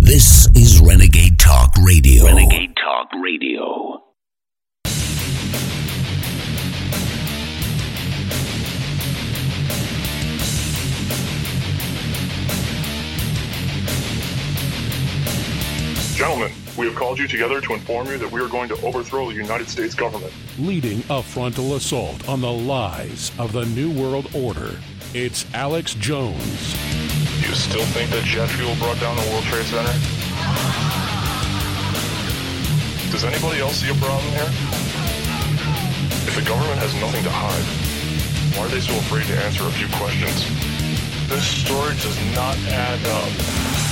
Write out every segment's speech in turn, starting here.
This is Renegade Talk Radio. Renegade Talk Radio. Gentlemen, we have called you together to inform you that we are going to overthrow the United States government. leading a frontal assault on the lies of the New World Order. It's Alex Jones. You still think that jet fuel brought down the World Trade Center? Does anybody else see a problem here? If the government has nothing to hide, why are they so afraid to answer a few questions? This story does not add up.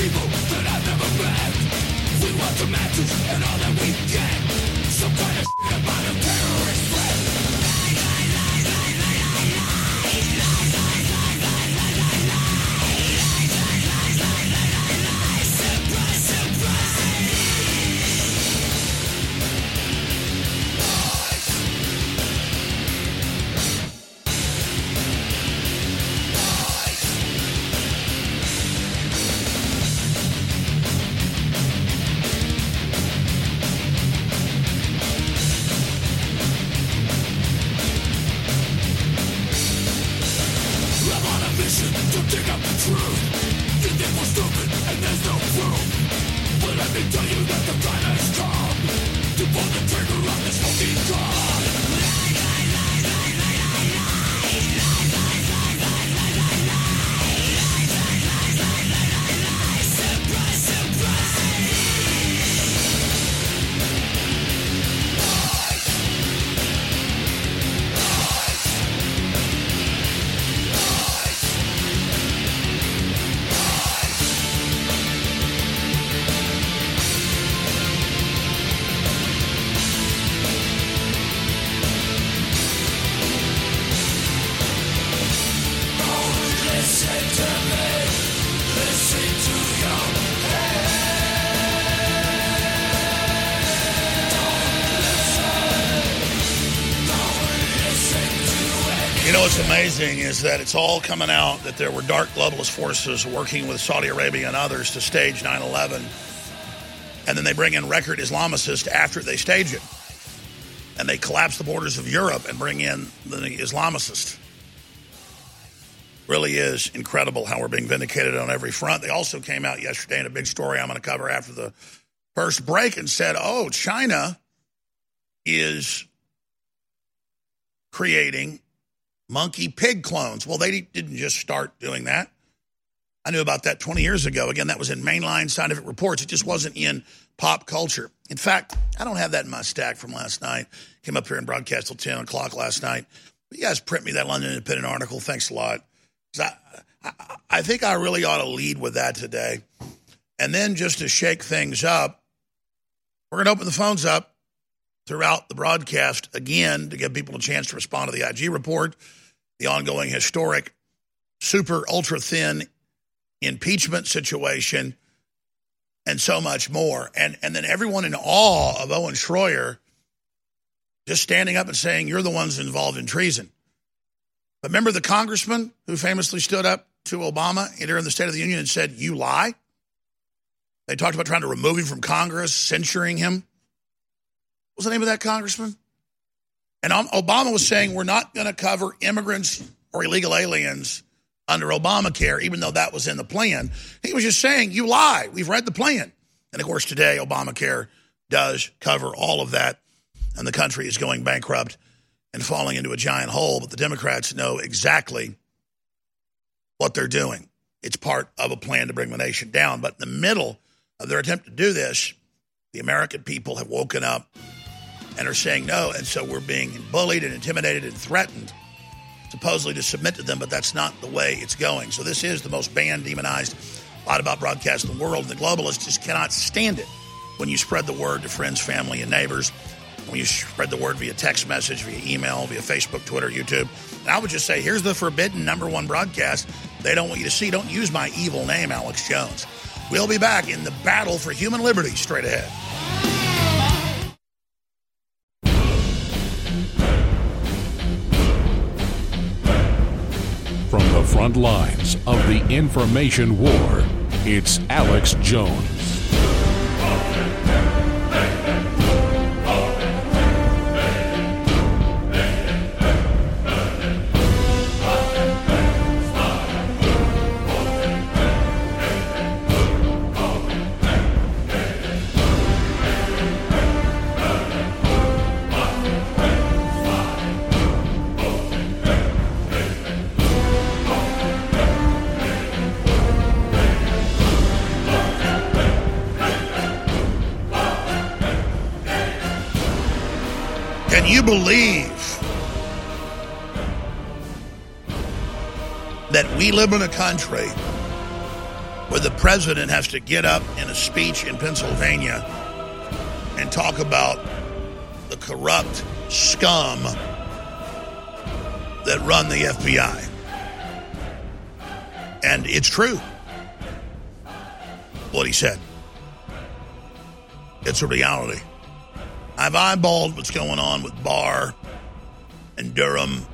You amazing is that it's all coming out that there were dark globalist forces working with Saudi Arabia and others to stage 9 11. And then they bring in record Islamicists after they stage it. And they collapse the borders of Europe and bring in the Islamicists. Really is incredible how we're being vindicated on every front. They also came out yesterday in a big story I'm going to cover after the first break and said, oh, China is creating monkey pig clones. Well, they didn't just start doing that. I knew about that 20 years ago. Again, that was in mainline scientific reports. It just wasn't in pop culture. In fact, I don't have that in my stack from last night. Came up here and broadcast till 10 o'clock last night. But you guys print me that London Independent article. Thanks a lot. I, I, I think I really ought to lead with that today. And then just to shake things up, we're going to open the phones up throughout the broadcast again to give people a chance to respond to the IG report, the ongoing historic, super ultra thin impeachment situation, and so much more. And and then everyone in awe of Owen Schroyer just standing up and saying, You're the ones involved in treason. But remember the congressman who famously stood up to Obama during the State of the Union and said, You lie? They talked about trying to remove him from Congress, censuring him. What was the name of that congressman? And Obama was saying we're not going to cover immigrants or illegal aliens under Obamacare, even though that was in the plan. He was just saying, you lie. We've read the plan. And of course, today, Obamacare does cover all of that, and the country is going bankrupt and falling into a giant hole. But the Democrats know exactly what they're doing. It's part of a plan to bring the nation down. But in the middle of their attempt to do this, the American people have woken up and are saying no. And so we're being bullied and intimidated and threatened, supposedly to submit to them, but that's not the way it's going. So this is the most banned, demonized, lied about broadcast in the world. And the globalists just cannot stand it when you spread the word to friends, family, and neighbors, when you spread the word via text message, via email, via Facebook, Twitter, YouTube. And I would just say, here's the forbidden number one broadcast they don't want you to see. Don't use my evil name, Alex Jones. We'll be back in the battle for human liberty straight ahead. Front lines of the information war, it's Alex Jones. Believe that we live in a country where the president has to get up in a speech in Pennsylvania and talk about the corrupt scum that run the FBI? And it's true what he said. It's a reality. I've eyeballed what's going on with Barr and Durham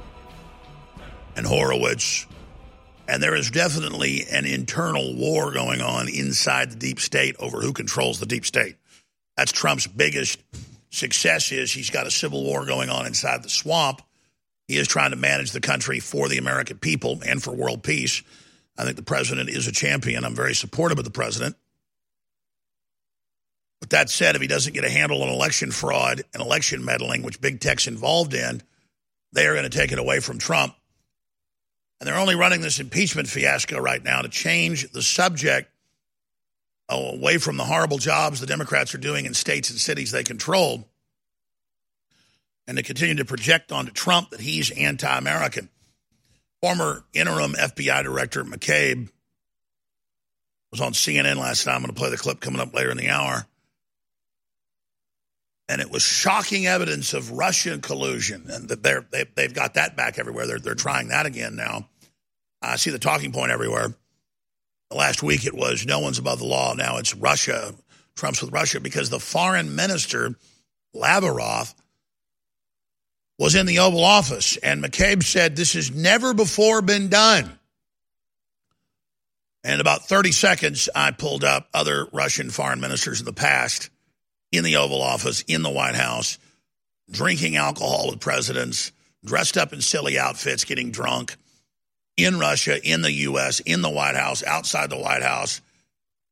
and Horowitz, and there is definitely an internal war going on inside the deep state over who controls the deep state. That's Trump's biggest success is he's got a civil war going on inside the swamp. He is trying to manage the country for the American people and for world peace. I think the president is a champion. I'm very supportive of the president. But that said, if he doesn't get a handle on election fraud and election meddling, which big tech's involved in, they are going to take it away from Trump. And they're only running this impeachment fiasco right now to change the subject away from the horrible jobs the Democrats are doing in states and cities they control and to continue to project onto Trump that he's anti American. Former interim FBI director McCabe was on CNN last night. I'm going to play the clip coming up later in the hour and it was shocking evidence of Russian collusion, and they're they, they have got that back everywhere. They're they're trying that again now. I see the talking point everywhere. Last week it was no one's above the law. Now it's Russia. Trump's with Russia because the foreign minister Lavrov was in the Oval Office, and McCabe said this has never before been done. And in about 30 seconds, I pulled up other Russian foreign ministers in the past in the Oval Office, in the White House, drinking alcohol with presidents, dressed up in silly outfits, getting drunk in Russia, in the U.S., in the White House, outside the White House.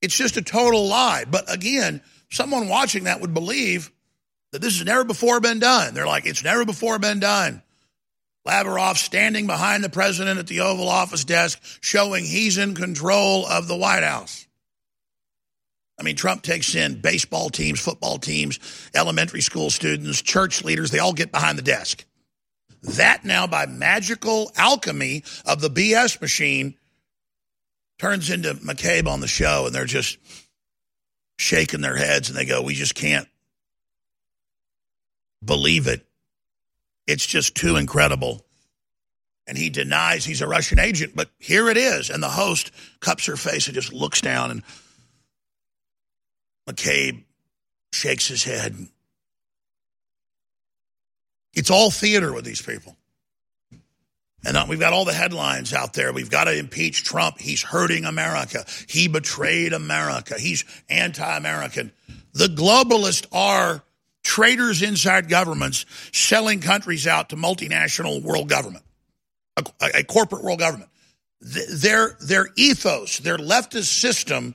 It's just a total lie. But again, someone watching that would believe that this has never before been done. They're like, it's never before been done. Lavrov standing behind the president at the Oval Office desk, showing he's in control of the White House. I mean, Trump takes in baseball teams, football teams, elementary school students, church leaders. They all get behind the desk. That now, by magical alchemy of the BS machine, turns into McCabe on the show, and they're just shaking their heads and they go, We just can't believe it. It's just too incredible. And he denies he's a Russian agent, but here it is. And the host cups her face and just looks down and McCabe shakes his head. It's all theater with these people. And we've got all the headlines out there. We've got to impeach Trump. He's hurting America. He betrayed America. He's anti American. The globalists are traitors inside governments selling countries out to multinational world government, a, a corporate world government. Their, their ethos, their leftist system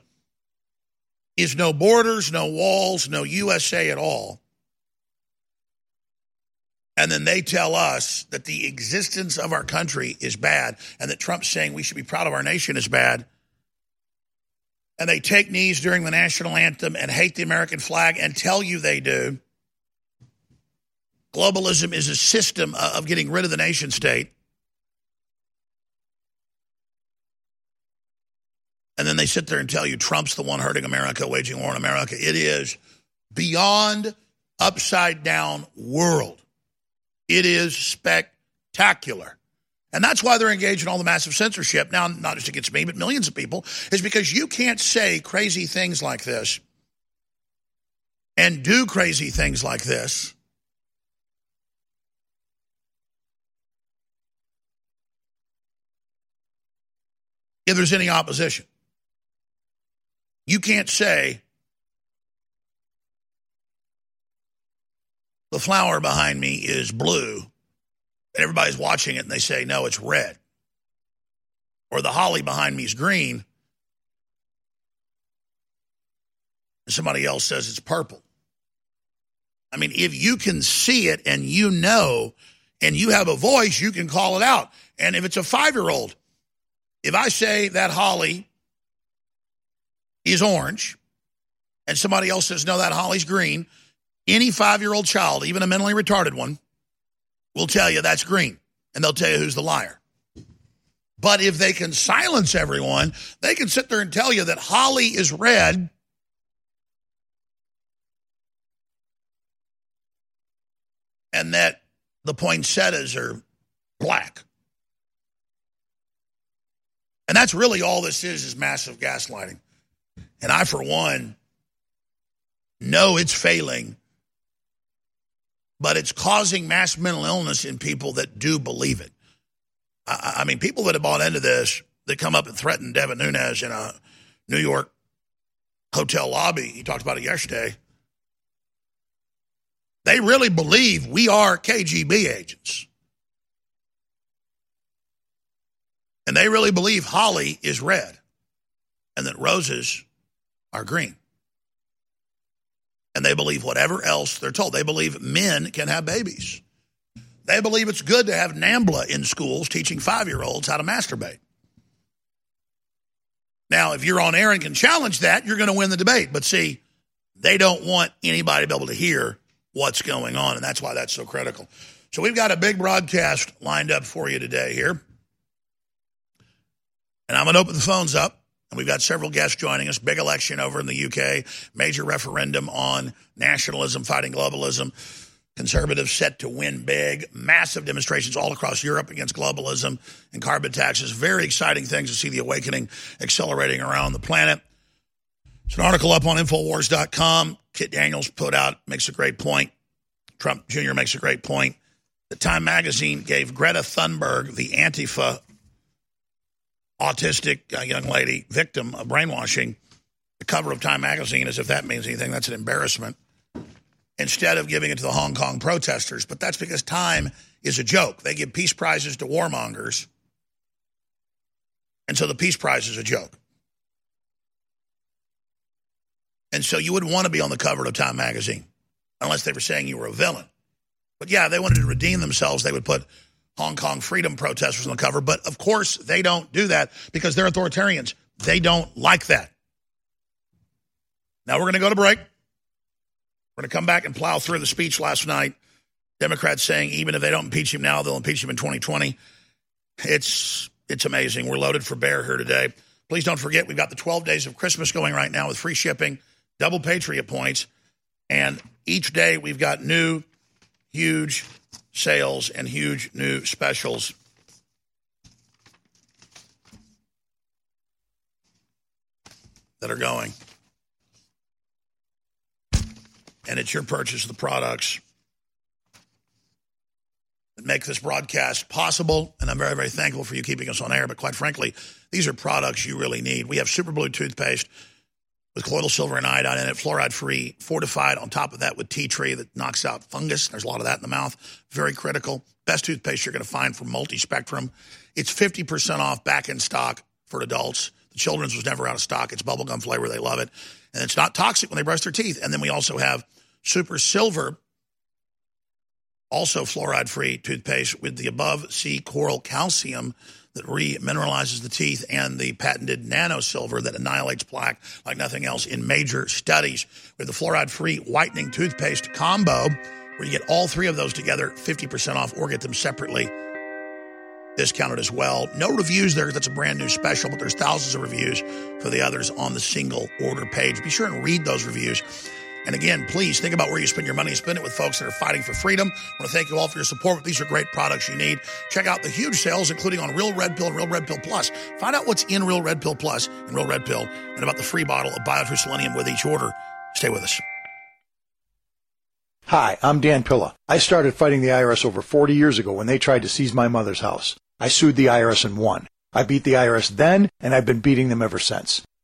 is no borders, no walls, no USA at all. And then they tell us that the existence of our country is bad and that Trump's saying we should be proud of our nation is bad. And they take knees during the national anthem and hate the American flag and tell you they do. Globalism is a system of getting rid of the nation state. And then they sit there and tell you Trump's the one hurting America, waging war on America. It is beyond upside down world. It is spectacular. And that's why they're engaged in all the massive censorship. Now, not just against me, but millions of people, is because you can't say crazy things like this and do crazy things like this. If there's any opposition, you can't say the flower behind me is blue and everybody's watching it and they say, no, it's red. Or the holly behind me is green. And somebody else says it's purple. I mean, if you can see it and you know and you have a voice, you can call it out. And if it's a five year old, if I say that holly is orange and somebody else says, no, that holly's green, any five year old child, even a mentally retarded one, will tell you that's green, and they'll tell you who's the liar. But if they can silence everyone, they can sit there and tell you that holly is red. And that the poinsettias are black. And that's really all this is, is massive gaslighting. And I, for one, know it's failing but it's causing mass mental illness in people that do believe it. I, I mean, people that have bought into this, that come up and threaten Devin Nunes in a New York hotel lobby. He talked about it yesterday. They really believe we are KGB agents. And they really believe holly is red and that roses are green and they believe whatever else they're told. They believe men can have babies. They believe it's good to have NAMBLA in schools teaching five year olds how to masturbate. Now, if you're on air and can challenge that, you're going to win the debate. But see, they don't want anybody to be able to hear what's going on, and that's why that's so critical. So we've got a big broadcast lined up for you today here. And I'm going to open the phones up. And we've got several guests joining us. Big election over in the UK, major referendum on nationalism, fighting globalism. Conservatives set to win big, massive demonstrations all across Europe against globalism and carbon taxes. Very exciting things to see the awakening accelerating around the planet. There's an article up on Infowars.com. Kit Daniels put out, makes a great point. Trump Jr. makes a great point. The Time magazine gave Greta Thunberg the Antifa autistic uh, young lady, victim of brainwashing, the cover of Time magazine as if that means anything. That's an embarrassment. Instead of giving it to the Hong Kong protesters. But that's because Time is a joke. They give peace prizes to warmongers. And so the peace prize is a joke. And so you wouldn't want to be on the cover of Time magazine unless they were saying you were a villain. But yeah, they wanted to redeem themselves. They would put Hong Kong freedom protesters on the cover. But of course, they don't do that because they're authoritarians. They don't like that. Now we're going to go to break. We're going to come back and plow through the speech last night. Democrats saying even if they don't impeach him now, they'll impeach him in 2020. It's it's amazing. We're loaded for bear here today. Please don't forget we've got the 12 days of Christmas going right now with free shipping, double Patriot points, and each day we've got new, huge sales and huge new specials. That are going. And it's your purchase of the products that make this broadcast possible. And I'm very, very thankful for you keeping us on air. But quite frankly, these are products you really need. We have Super Blue toothpaste with colloidal silver and iodine in it, fluoride free, fortified on top of that with tea tree that knocks out fungus. There's a lot of that in the mouth. Very critical. Best toothpaste you're going to find from Multi Spectrum. It's 50% off back in stock for adults. The children's was never out of stock. It's bubblegum flavor. They love it. And it's not toxic when they brush their teeth. And then we also have Super Silver, also fluoride free toothpaste with the above sea coral calcium that remineralizes the teeth and the patented nano silver that annihilates plaque like nothing else in major studies. With the fluoride free whitening toothpaste combo, where you get all three of those together, 50% off, or get them separately discounted as well. No reviews there. That's a brand new special, but there's thousands of reviews for the others on the single order page. Be sure and read those reviews And again, please think about where you spend your money. Spend it with folks that are fighting for freedom. I want to thank you all for your support. These are great products you need. Check out the huge sales, including on Real Red Pill and Real Red Pill Plus. Find out what's in Real Red Pill Plus and Real Red Pill and about the free bottle of BioTrue Selenium with each order. Stay with us. Hi, I'm Dan Pilla. I started fighting the IRS over 40 years ago when they tried to seize my mother's house. I sued the IRS and won. I beat the IRS then, and I've been beating them ever since.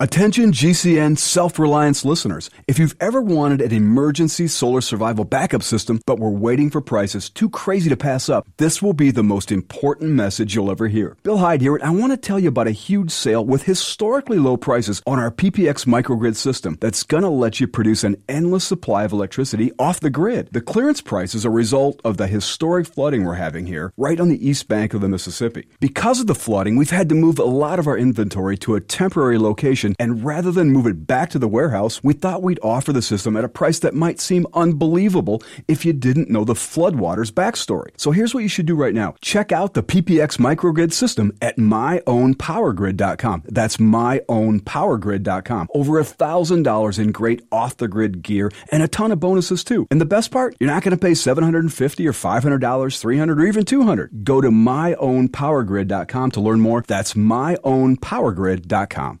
Attention GCN self-reliance listeners. If you've ever wanted an emergency solar survival backup system but were waiting for prices too crazy to pass up, this will be the most important message you'll ever hear. Bill Hyde here, and I want to tell you about a huge sale with historically low prices on our PPX microgrid system that's going to let you produce an endless supply of electricity off the grid. The clearance price is a result of the historic flooding we're having here right on the east bank of the Mississippi. Because of the flooding, we've had to move a lot of our inventory to a temporary location and rather than move it back to the warehouse, we thought we'd offer the system at a price that might seem unbelievable if you didn't know the floodwaters backstory. So here's what you should do right now. Check out the PPX microgrid system at myownpowergrid.com. That's myownpowergrid.com. Over a thousand dollars in great off the grid gear and a ton of bonuses too. And the best part, you're not going to pay $750 or $500, 300 or even 200. Go to myownpowergrid.com to learn more. That's myownpowergrid.com.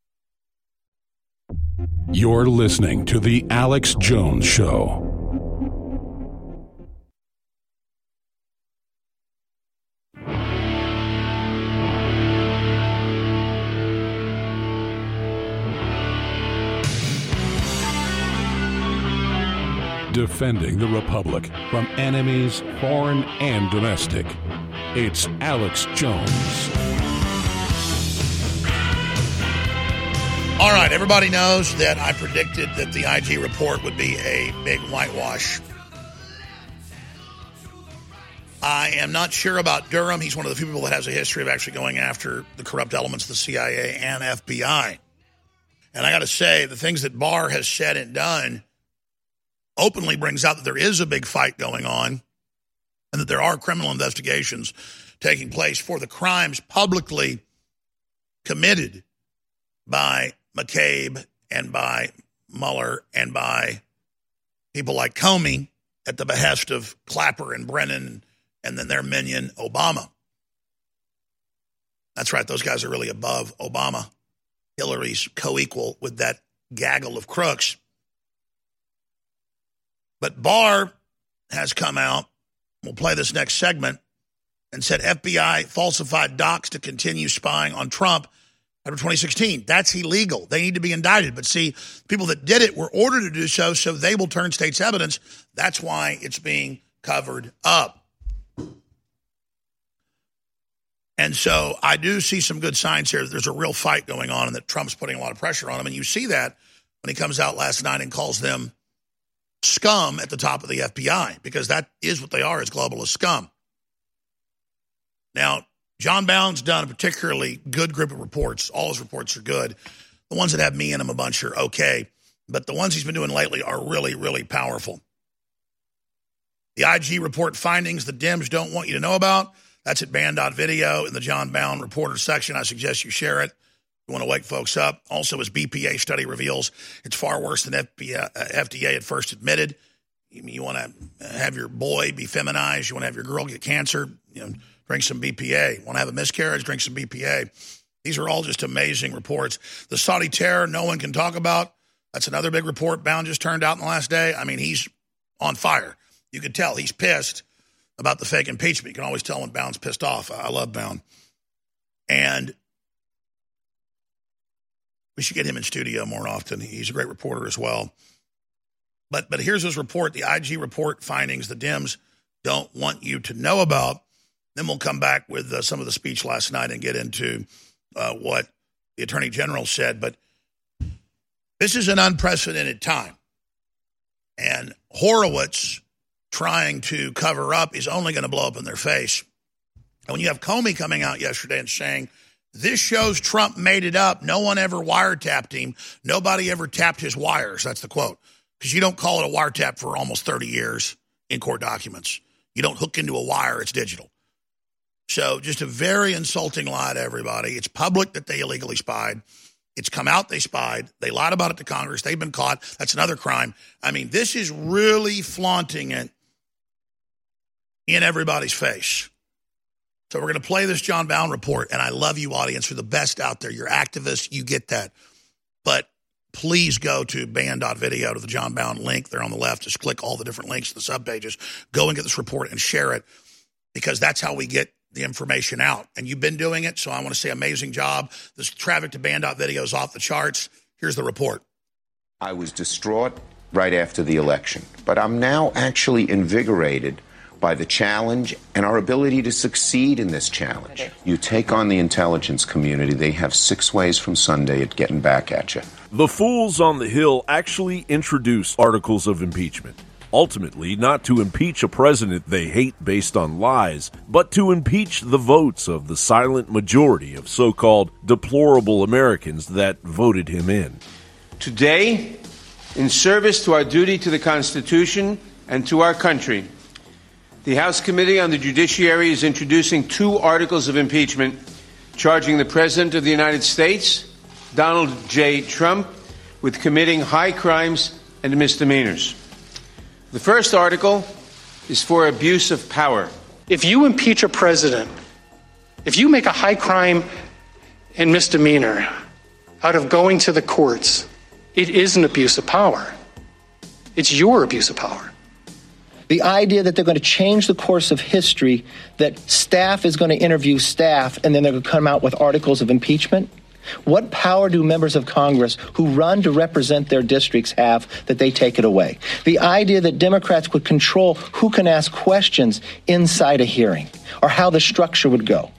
You're listening to The Alex Jones Show. Defending the Republic from enemies, foreign and domestic. It's Alex Jones. All right, everybody knows that I predicted that the IG report would be a big whitewash. I am not sure about Durham. He's one of the few people that has a history of actually going after the corrupt elements of the CIA and FBI. And I got to say, the things that Barr has said and done openly brings out that there is a big fight going on and that there are criminal investigations taking place for the crimes publicly committed by McCabe and by Mueller and by people like Comey at the behest of Clapper and Brennan and then their minion, Obama. That's right, those guys are really above Obama. Hillary's co equal with that gaggle of crooks. But Barr has come out, we'll play this next segment, and said FBI falsified docs to continue spying on Trump after 2016. That's illegal. They need to be indicted. But see, people that did it were ordered to do so, so they will turn state's evidence. That's why it's being covered up. And so I do see some good signs here. There's a real fight going on and that Trump's putting a lot of pressure on him. And you see that when he comes out last night and calls them scum at the top of the FBI, because that is what they are as globalist scum. Now, John Bowne's done a particularly good group of reports. All his reports are good. The ones that have me in them a bunch are okay. But the ones he's been doing lately are really, really powerful. The IG report findings the Dems don't want you to know about. That's at banned.video in the John Bowne reporter section. I suggest you share it. You want to wake folks up. Also, his BPA study reveals it's far worse than FDA uh, at first admitted. You, you want to have your boy be feminized. You want to have your girl get cancer. You know, drink some BPA. Want to have a miscarriage? Drink some BPA. These are all just amazing reports. The Saudi terror, no one can talk about. That's another big report Bowne just turned out in the last day. I mean, he's on fire. You could tell he's pissed about the fake impeachment. You can always tell when Bowne's pissed off. I love Bound. And We should get him in studio more often. He's a great reporter as well. But but here's his report, the IG report findings the Dems don't want you to know about. Then we'll come back with uh, some of the speech last night and get into uh, what the Attorney General said. But this is an unprecedented time. And Horowitz trying to cover up is only going to blow up in their face. And when you have Comey coming out yesterday and saying, this shows Trump made it up. No one ever wiretapped him. Nobody ever tapped his wires. That's the quote. Because you don't call it a wiretap for almost 30 years in court documents. You don't hook into a wire, it's digital. So just a very insulting lie to everybody. It's public that they illegally spied. It's come out they spied. They lied about it to Congress. They've been caught. That's another crime. I mean, this is really flaunting it in everybody's face. So we're going to play this John Bowne report, and I love you, audience. You're the best out there. You're activists. You get that. But please go to banned.video to the John Bowne link there on the left. Just click all the different links to the subpages. Go and get this report and share it because that's how we get the information out. And you've been doing it, so I want to say amazing job. This traffic to banned.video is off the charts. Here's the report. I was distraught right after the election, but I'm now actually invigorated by the challenge and our ability to succeed in this challenge. You take on the intelligence community, they have six ways from Sunday at getting back at you. The fools on the Hill actually introduced articles of impeachment. Ultimately, not to impeach a president they hate based on lies, but to impeach the votes of the silent majority of so called deplorable Americans that voted him in. Today, in service to our duty to the Constitution and to our country, the House Committee on the Judiciary is introducing two articles of impeachment charging the President of the United States, Donald J. Trump, with committing high crimes and misdemeanors. The first article is for abuse of power. If you impeach a president, if you make a high crime and misdemeanor out of going to the courts, it is an abuse of power. It's your abuse of power. The idea that they're going to change the course of history, that staff is going to interview staff, and then they're going to come out with articles of impeachment. What power do members of Congress who run to represent their districts have that they take it away? The idea that Democrats would control who can ask questions inside a hearing or how the structure would go.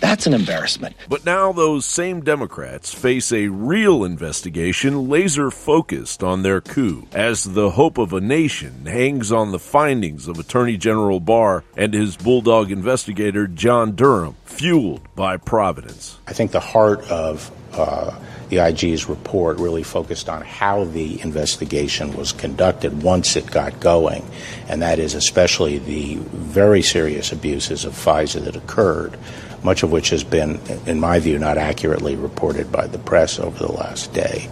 That's an embarrassment. But now those same Democrats face a real investigation laser focused on their coup, as the hope of a nation hangs on the findings of Attorney General Barr and his bulldog investigator John Durham, fueled by Providence. I think the heart of uh, the IG's report really focused on how the investigation was conducted once it got going, and that is especially the very serious abuses of FISA that occurred much of which has been, in my view, not accurately reported by the press over the last day.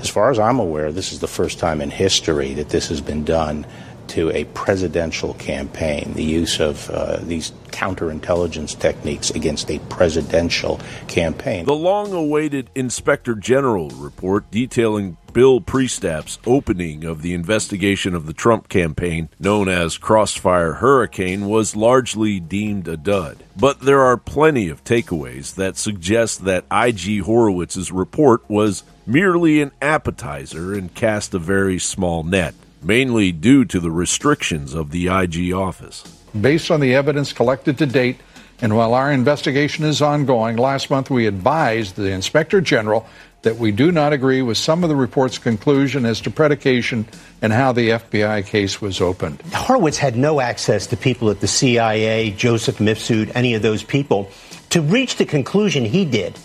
As far as I'm aware, this is the first time in history that this has been done to a presidential campaign, the use of uh, these counterintelligence techniques against a presidential campaign. The long awaited Inspector General report detailing Bill Priestap's opening of the investigation of the Trump campaign, known as Crossfire Hurricane, was largely deemed a dud. But there are plenty of takeaways that suggest that I.G. Horowitz's report was merely an appetizer and cast a very small net mainly due to the restrictions of the IG office. Based on the evidence collected to date, and while our investigation is ongoing, last month we advised the Inspector General that we do not agree with some of the report's conclusion as to predication and how the FBI case was opened. Horowitz had no access to people at the CIA, Joseph Mifsud, any of those people, to reach the conclusion he did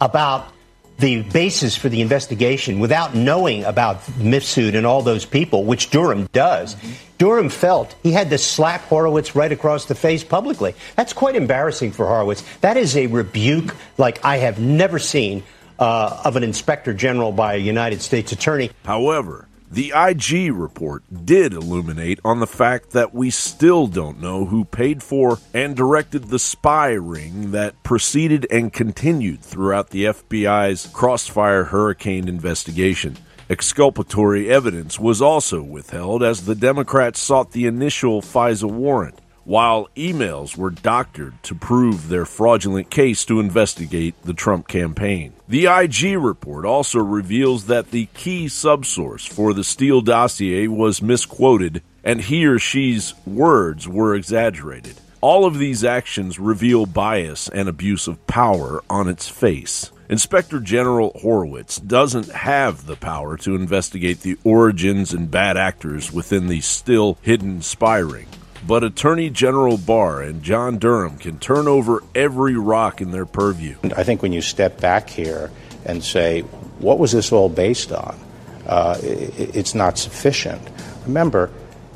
about the basis for the investigation without knowing about Mifsud and all those people, which Durham does. Mm-hmm. Durham felt he had to slap Horowitz right across the face publicly. That's quite embarrassing for Horowitz. That is a rebuke like I have never seen uh, of an inspector general by a United States attorney. However, the IG report did illuminate on the fact that we still don't know who paid for and directed the spy ring that proceeded and continued throughout the FBI's Crossfire Hurricane investigation. Exculpatory evidence was also withheld as the Democrats sought the initial FISA warrant, while emails were doctored to prove their fraudulent case to investigate the Trump campaign. The IG report also reveals that the key subsource for the Steele dossier was misquoted and he or she's words were exaggerated. All of these actions reveal bias and abuse of power on its face. Inspector General Horowitz doesn't have the power to investigate the origins and bad actors within the still hidden spy ring. But Attorney General Barr and John Durham can turn over every rock in their purview. I think when you step back here and say, what was this all based on? Uh, it, it's not sufficient. Remember,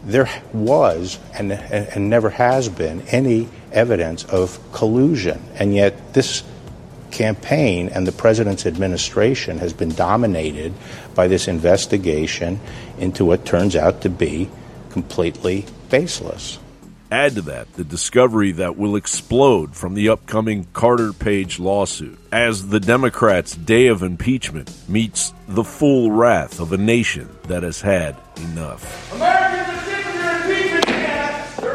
there was and, and never has been any evidence of collusion, and yet this campaign and the president's administration has been dominated by this investigation into what turns out to be completely baseless. Add to that the discovery that will explode from the upcoming Carter Page lawsuit as the Democrats' day of impeachment meets the full wrath of a nation that has had enough.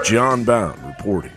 John Bowne reporting.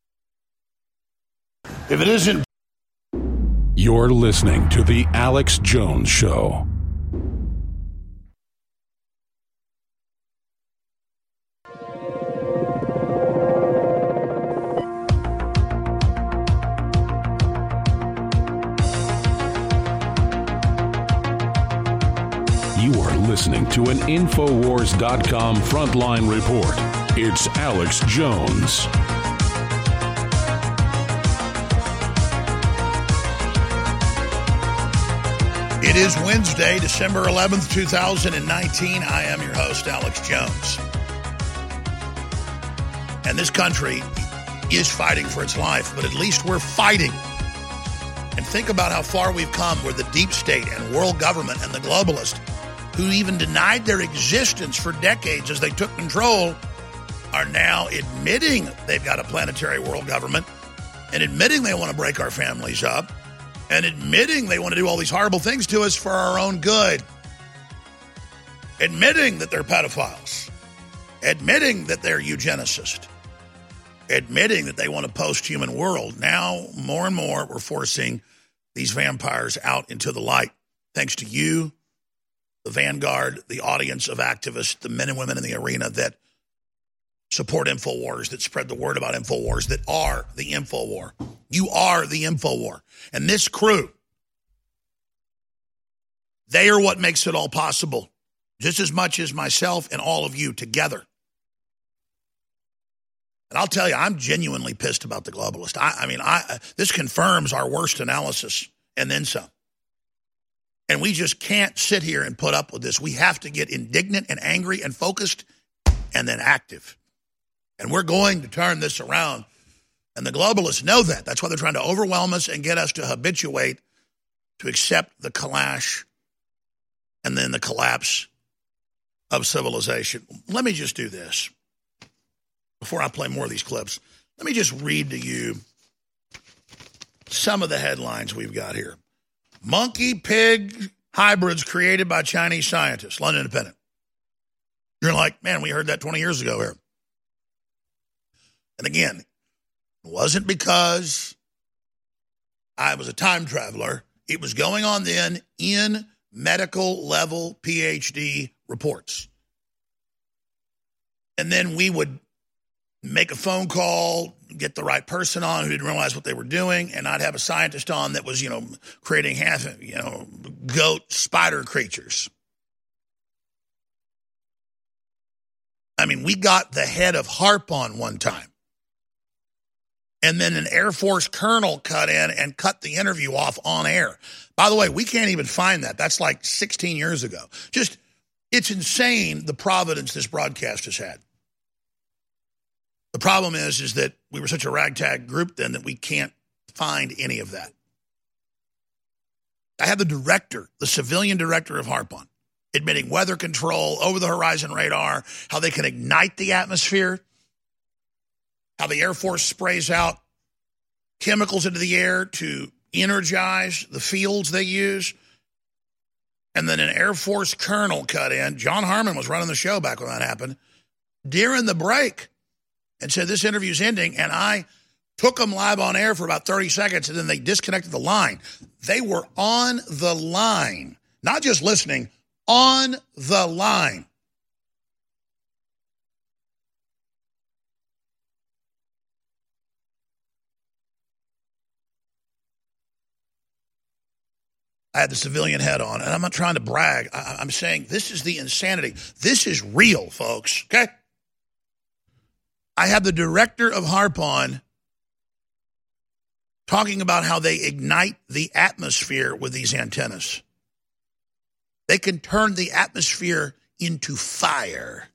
If it isn't. You're listening to The Alex Jones Show. You are listening to an Infowars.com frontline report. It's Alex Jones. It is Wednesday, December 11th, 2019. I am your host, Alex Jones. And this country is fighting for its life, but at least we're fighting. And think about how far we've come where the deep state and world government and the globalists, who even denied their existence for decades as they took control, are now admitting they've got a planetary world government and admitting they want to break our families up and admitting they want to do all these horrible things to us for our own good. Admitting that they're pedophiles. Admitting that they're eugenicists. Admitting that they want a post human world. Now, more and more, we're forcing these vampires out into the light. Thanks to you, the vanguard, the audience of activists, the men and women in the arena that support InfoWars, that spread the word about InfoWars, that are the InfoWar. You are the InfoWar. And this crew, they are what makes it all possible, just as much as myself and all of you together. And I'll tell you, I'm genuinely pissed about the globalist. I, I mean, I, this confirms our worst analysis and then some. And we just can't sit here and put up with this. We have to get indignant and angry and focused and then active. And we're going to turn this around. And the globalists know that. That's why they're trying to overwhelm us and get us to habituate to accept the clash and then the collapse of civilization. Let me just do this before I play more of these clips. Let me just read to you some of the headlines we've got here. Monkey pig hybrids created by Chinese scientists, London Independent. You're like, man, we heard that 20 years ago here. And again, it wasn't because I was a time traveler. It was going on then in medical level PhD reports. And then we would make a phone call, get the right person on who didn't realize what they were doing, and I'd have a scientist on that was, you know, creating half, you know, goat spider creatures. I mean, we got the head of HAARP on one time. And then an Air Force colonel cut in and cut the interview off on air. By the way, we can't even find that. That's like 16 years ago. Just, it's insane the providence this broadcast has had. The problem is, is that we were such a ragtag group then that we can't find any of that. I had the director, the civilian director of HAARP on, admitting weather control, over the horizon radar, how they can ignite the atmosphere, how the Air Force sprays out chemicals into the air to energize the fields they use. And then an Air Force colonel cut in. John Harmon was running the show back when that happened. During the break, and said, This interview's ending. And I took them live on air for about 30 seconds and then they disconnected the line. They were on the line, not just listening, on the line. I had the civilian head on, and I'm not trying to brag. I, am saying this is the insanity. This is real, folks, okay? I had the director of HAARP on talking about how they ignite the atmosphere with these antennas. They can turn the atmosphere into fire.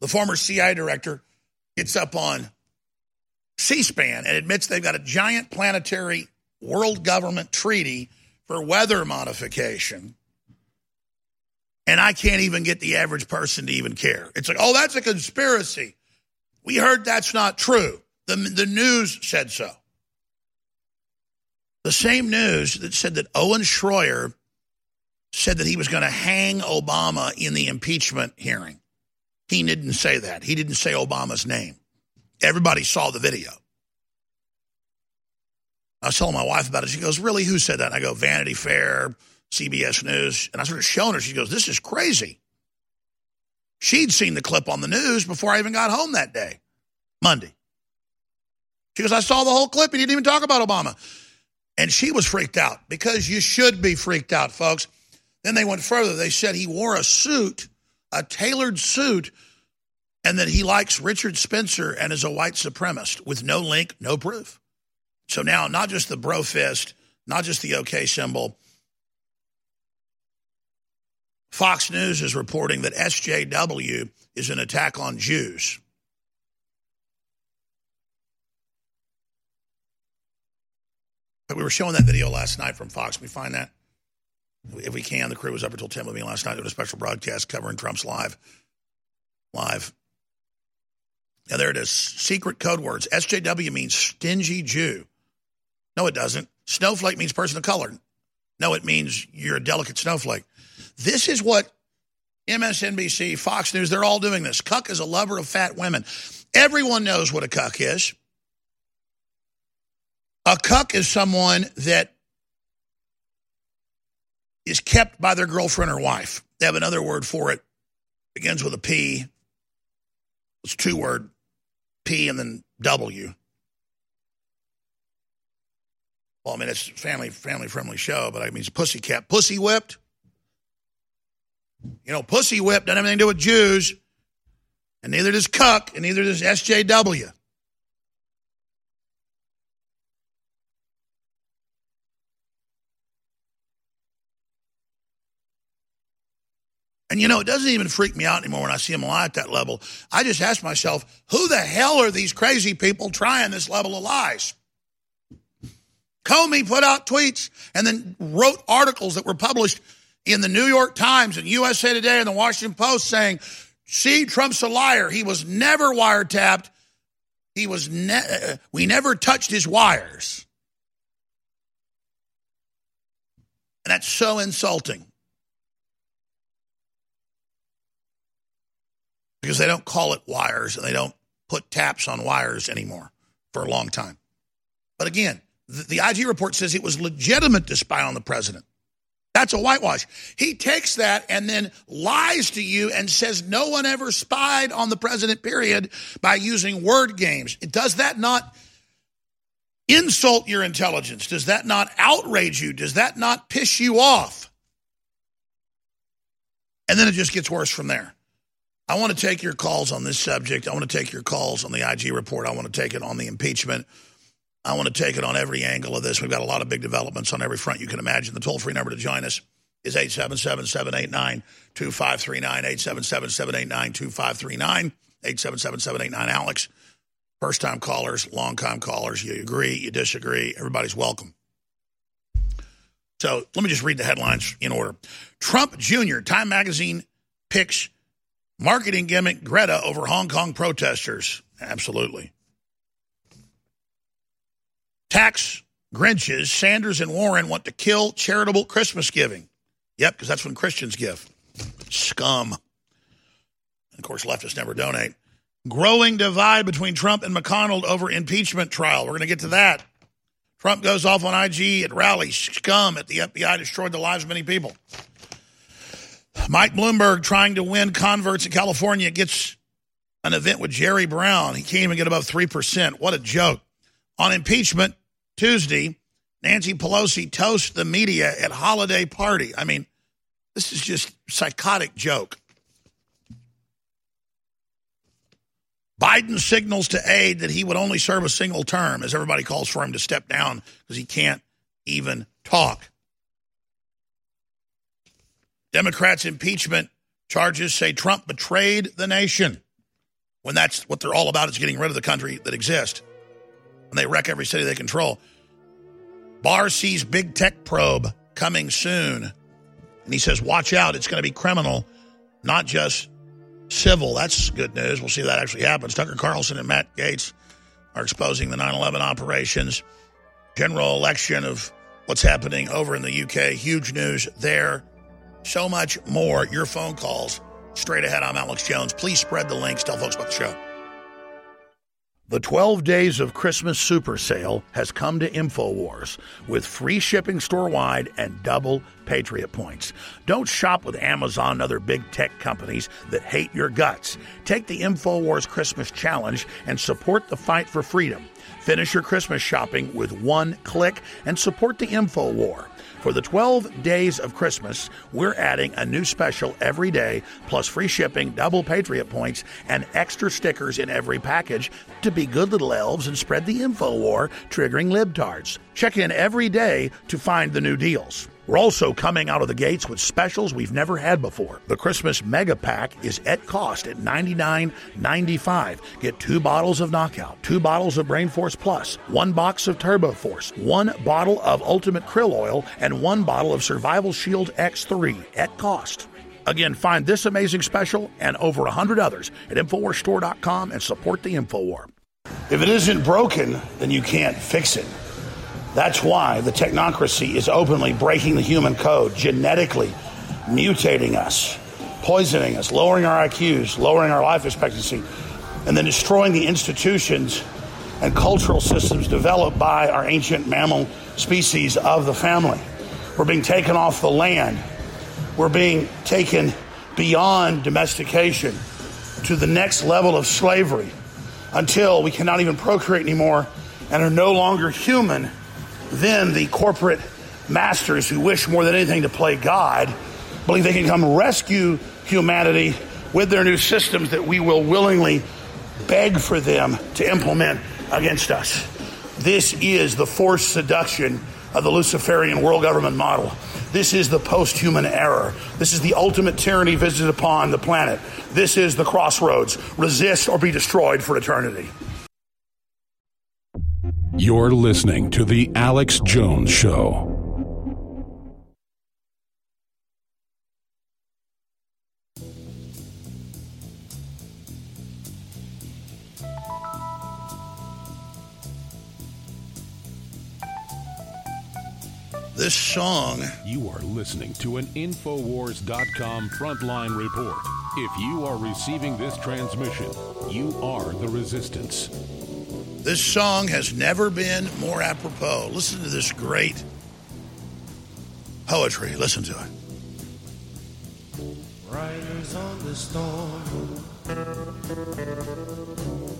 The former CIA director gets up on C SPAN and admits they've got a giant planetary world government treaty for weather modification and I can't even get the average person to even care. It's like, oh, that's a conspiracy. We heard that's not true. The, the news said so. The same news that said that Owen Schroyer said that he was going to hang Obama in the impeachment hearing. He didn't say that. He didn't say Obama's name. Everybody saw the video. I was telling my wife about it. She goes, Really? Who said that? And I go, Vanity Fair, CBS News, and I started showing her. She goes, This is crazy. She'd seen the clip on the news before I even got home that day, Monday. She goes, I saw the whole clip. He didn't even talk about Obama. And she was freaked out because you should be freaked out, folks. Then they went further. They said he wore a suit, a tailored suit, and that he likes Richard Spencer and is a white supremacist with no link, no proof. So now, not just the bro fist, not just the OK symbol, Fox News is reporting that SJW is an attack on Jews. We were showing that video last night from Fox. Can we find that? If we can, the crew was up until 10 with me last night doing a special broadcast covering Trump's live. Live. Now, there it is. Secret code words. SJW means stingy Jew. No, it doesn't. Snowflake means person of color. No, it means you're a delicate snowflake. This is what MSNBC, Fox News, they're all doing this. Cuck is a lover of fat women. Everyone knows what a cuck is. A cuck is someone that is kept by their girlfriend or wife. They have another word for it. Begins with a P. It's two word P and then W. Well, I mean it's family family friendly show, but I mean it's pussy cat, pussy whipped. You know, pussy whipped doesn't have anything to do with Jews, and neither does cuck, and neither does SJW. And you know, it doesn't even freak me out anymore when I see them lie at that level. I just ask myself, who the hell are these crazy people trying this level of lies? Comey put out tweets and then wrote articles that were published in the New York Times and USA Today and the Washington Post saying, see, Trump's a liar. He was never wiretapped. He was ne- uh, we never touched his wires. And that's so insulting. Because they don't call it wires and they don't put taps on wires anymore for a long time. But again, the, IG report says it was legitimate to spy on the president. That's a whitewash. He takes that and then lies to you and says no one ever spied on the president, period, by using word games. Does that not insult your intelligence? Does that not outrage you? Does that not piss you off? And then it just gets worse from there. I want to take your calls on this subject. I want to take your calls on the IG report. I want to take it on the impeachment. I want to take it on every angle of this. We've got a lot of big developments on every front you can imagine. The toll free number to join us is 877 789 2539. 877 789 2539. 877 789 Alex. First time callers, long time callers. You agree, you disagree. Everybody's welcome. So let me just read the headlines in order. Trump Jr., Time Magazine picks marketing gimmick Greta over Hong Kong protesters. Absolutely. Tax Grinches, Sanders and Warren want to kill charitable Christmas giving. Yep, because that's when Christians give. Scum. And of course, leftists never donate. Growing divide between Trump and McConnell over impeachment trial. We're going to get to that. Trump goes off on IG at rally. Scum at the FBI destroyed the lives of many people. Mike Bloomberg trying to win converts in California gets an event with Jerry Brown. He can't even get above 3%. What a joke. On impeachment Tuesday, Nancy Pelosi toasts the media at holiday party. I mean, this is just psychotic joke. Biden signals to aide that he would only serve a single term as everybody calls for him to step down because he can't even talk. Democrats' impeachment charges say Trump betrayed the nation when that's what they're all about is getting rid of the country that exists and they wreck every city they control. Barr sees big tech probe coming soon. And he says, watch out, it's going to be criminal, not just civil. That's good news. We'll see that actually happens. Tucker Carlson and Matt Gaetz are exposing the 9 11 operations, general election of what's happening over in the UK. Huge news there. So much more. Your phone calls straight ahead. I'm Alex Jones. Please spread the links. Tell folks about the show. The 12 Days of Christmas Super Sale has come to InfoWars with free shipping store wide and double Patriot points. Don't shop with Amazon and other big tech companies that hate your guts. Take the InfoWars Christmas Challenge and support the fight for freedom. Finish your Christmas shopping with one click and support the Info War. For the 12 days of Christmas, we're adding a new special every day, plus free shipping, double Patriot points, and extra stickers in every package to be good little elves and spread the info war, triggering libtards. Check in every day to find the new deals. We're also coming out of the gates with specials we've never had before. The Christmas Mega Pack is at cost at $99.95. Get two bottles of Knockout, two bottles of Brain Force Plus, one box of Turbo Force, one bottle of Ultimate Krill Oil, and one bottle of Survival Shield X3 at cost. Again, find this amazing special and over 100 others at InfoWarsStore.com and support the InfoWar. If it isn't broken, then you can't fix it. That's why the technocracy is openly breaking the human code, genetically mutating us, poisoning us, lowering our IQs, lowering our life expectancy, and then destroying the institutions and cultural systems developed by our ancient mammal species of the family. We're being taken off the land. We're being taken beyond domestication to the next level of slavery until we cannot even procreate anymore and are no longer human then the corporate masters who wish more than anything to play God believe they can come rescue humanity with their new systems that we will willingly beg for them to implement against us. This is the forced seduction of the Luciferian world government model. This is the post human error. This is the ultimate tyranny visited upon the planet. This is the crossroads. Resist or be destroyed for eternity. You're listening to The Alex Jones Show. This song. You are listening to an Infowars.com frontline report. If you are receiving this transmission, you are the resistance. This song has never been more apropos. Listen to this great poetry. Listen to it. Riders on the storm.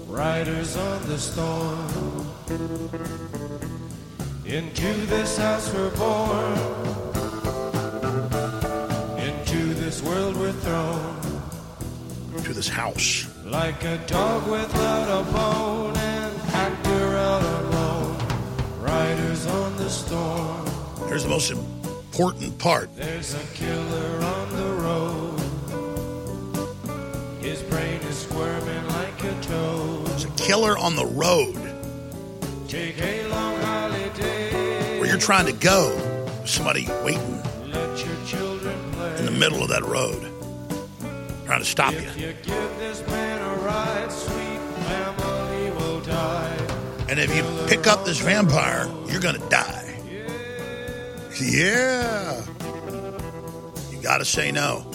Riders on the storm. Into this house we're born. Into this world we're thrown. To this house. Like a dog without a bone, out alone. Riders on the storm. Here's the most important part. There's a killer on the road. His brain is squirming like a toad. There's a killer on the road Take a long holiday. where you're trying to go. Somebody waiting Let your children play. in the middle of that road, trying to stop you. If you give And if you pick up this vampire, you're going to die. Yeah. You got to say no.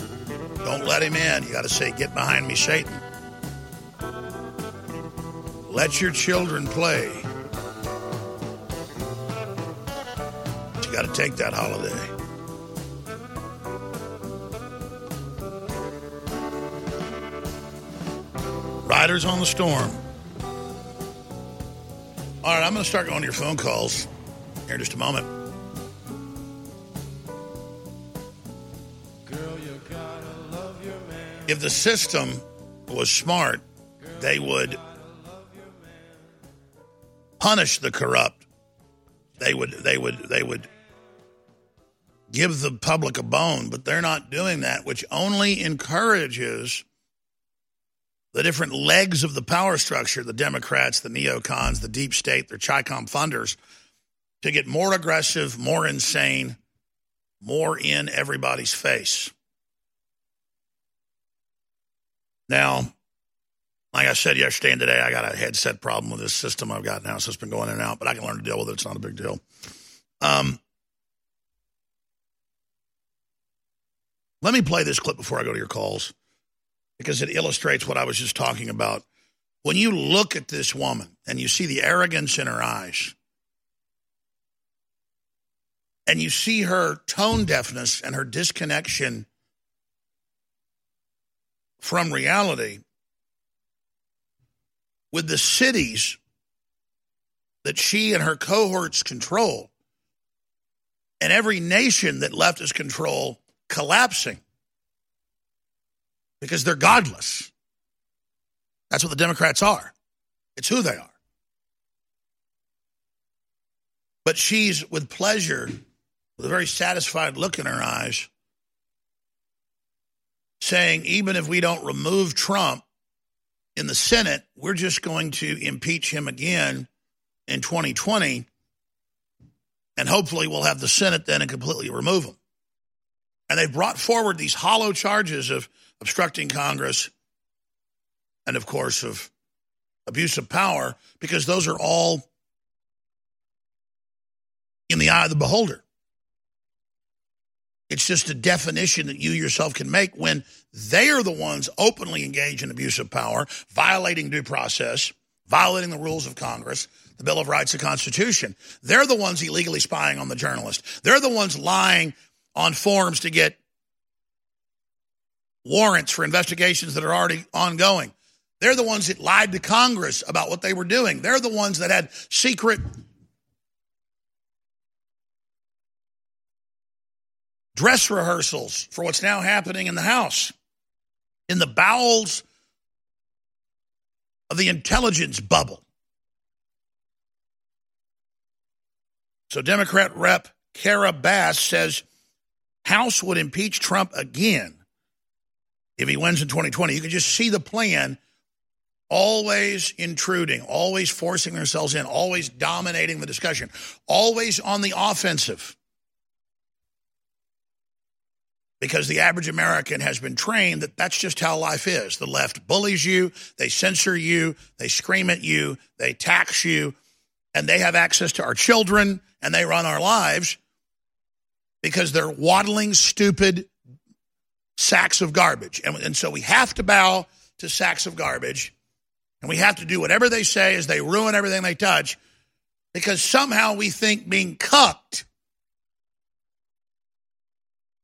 Don't let him in. You got to say, Get behind me, Satan. Let your children play. You got to take that holiday. Riders on the storm. All right, I'm going to start going to your phone calls here in just a moment. If the system was smart, they would punish the corrupt. They would they would they would give the public a bone, but they're not doing that, which only encourages the different legs of the power structure, the Democrats, the neocons, the deep state, their Chicom funders, to get more aggressive, more insane, more in everybody's face. Now, like I said yesterday and today, I got a headset problem with this system I've got now, so it's been going in and out, but I can learn to deal with it. It's not a big deal. Um, let me play this clip before I go to your calls because it illustrates what I was just talking about. When you look at this woman and you see the arrogance in her eyes, and you see her tone deafness and her disconnection from reality with the cities that she and her cohorts control and every nation that leftist control collapsing because they're godless. That's what the Democrats are. It's who they are. But she's with pleasure, with a very satisfied look in her eyes, saying, even if we don't remove Trump in the Senate, we're just going to impeach him again in 2020. And hopefully we'll have the Senate then and completely remove him. And they've brought forward these hollow charges of obstructing Congress and, of course, of abuse of power because those are all in the eye of the beholder. It's just a definition that you yourself can make when they are the ones openly engaged in abuse of power, violating due process, violating the rules of Congress, the Bill of Rights, the Constitution. They're the ones illegally spying on the journalist. They're the ones lying on forms to get warrants for investigations that are already ongoing. They're the ones that lied to Congress about what they were doing. They're the ones that had secret dress rehearsals for what's now happening in the House, in the bowels of the intelligence bubble. So, Democrat Rep. Karen Bass says House would impeach Trump again if he wins in 2020. You can just see the plan always intruding, always forcing themselves in, always dominating the discussion, always on the offensive. Because the average American has been trained that that's just how life is. The left bullies you, they censor you, they scream at you, they tax you, and they have access to our children and they run our lives because they're waddling, stupid sacks of garbage. And, and so we have to bow to sacks of garbage and we have to do whatever they say as they ruin everything they touch because somehow we think being cucked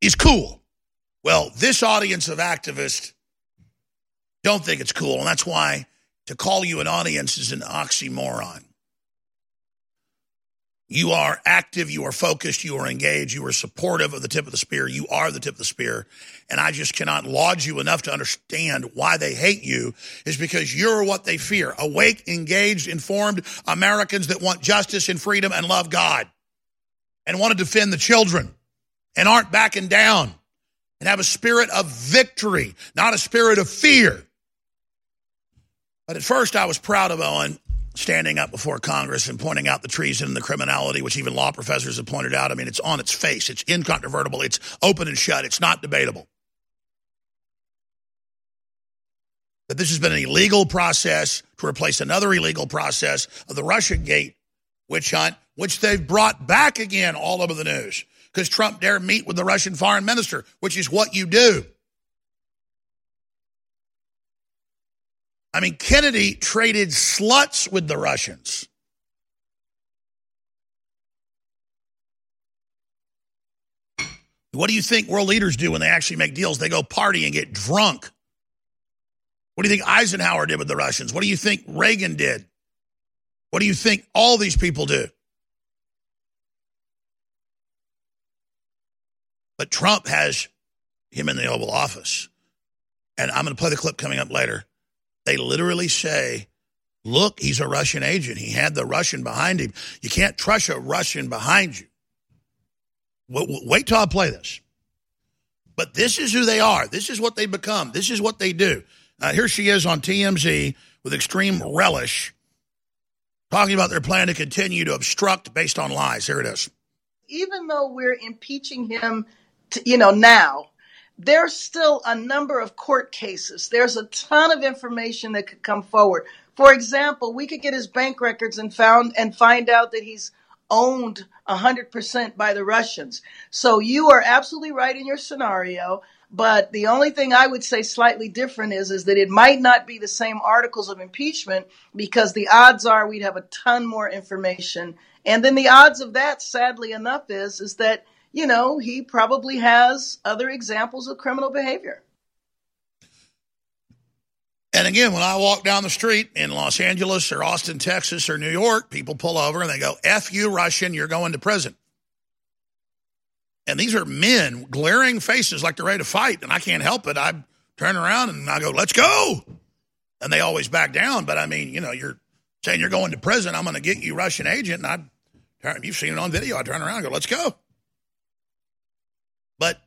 is cool. Well, this audience of activists don't think it's cool, and that's why to call you an audience is an oxymoron. You are active, you are focused, you are engaged, you are supportive of the tip of the spear. You are the tip of the spear. And I just cannot laud you enough to understand why they hate you is because you're what they fear. Awake, engaged, informed Americans that want justice and freedom and love God and want to defend the children and aren't backing down and have a spirit of victory, not a spirit of fear. But at first, I was proud of Owen standing up before Congress and pointing out the treason and the criminality, which even law professors have pointed out. I mean, it's on its face, it's incontrovertible, it's open and shut, it's not debatable. That this has been an illegal process to replace another illegal process of the Russian Gate witch hunt, which they've brought back again all over the news because Trump dare meet with the Russian foreign minister, which is what you do. I mean, Kennedy traded sluts with the Russians. What do you think world leaders do when they actually make deals? They go party and get drunk. What do you think Eisenhower did with the Russians? What do you think Reagan did? What do you think all these people do? But Trump has him in the Oval Office. And I'm going to play the clip coming up later. They literally say, look, he's a Russian agent. He had the Russian behind him. You can't trust a Russian behind you. Wait till I play this. But this is who they are. This is what they become. This is what they do. Uh, here she is on TMZ with extreme relish talking about their plan to continue to obstruct based on lies. Here it is. Even though we're impeaching him, to, you know, now, there's still a number of court cases. There's a ton of information that could come forward. For example, we could get his bank records and found and find out that he's owned 100% by the Russians. So you are absolutely right in your scenario. But the only thing I would say slightly different is, is that it might not be the same articles of impeachment because the odds are we'd have a ton more information. And then the odds of that, sadly enough, is, is that, you know, he probably has other examples of criminal behavior. And again, when I walk down the street in Los Angeles or Austin, Texas or New York, people pull over and they go, F you, Russian, you're going to prison. And these are men, glaring faces like they're ready to fight. And I can't help it. I turn around and I go, let's go. And they always back down. But I mean, you know, you're saying you're going to prison. I'm going to get you, Russian agent. And I you've seen it on video. I turn around and go, let's go. But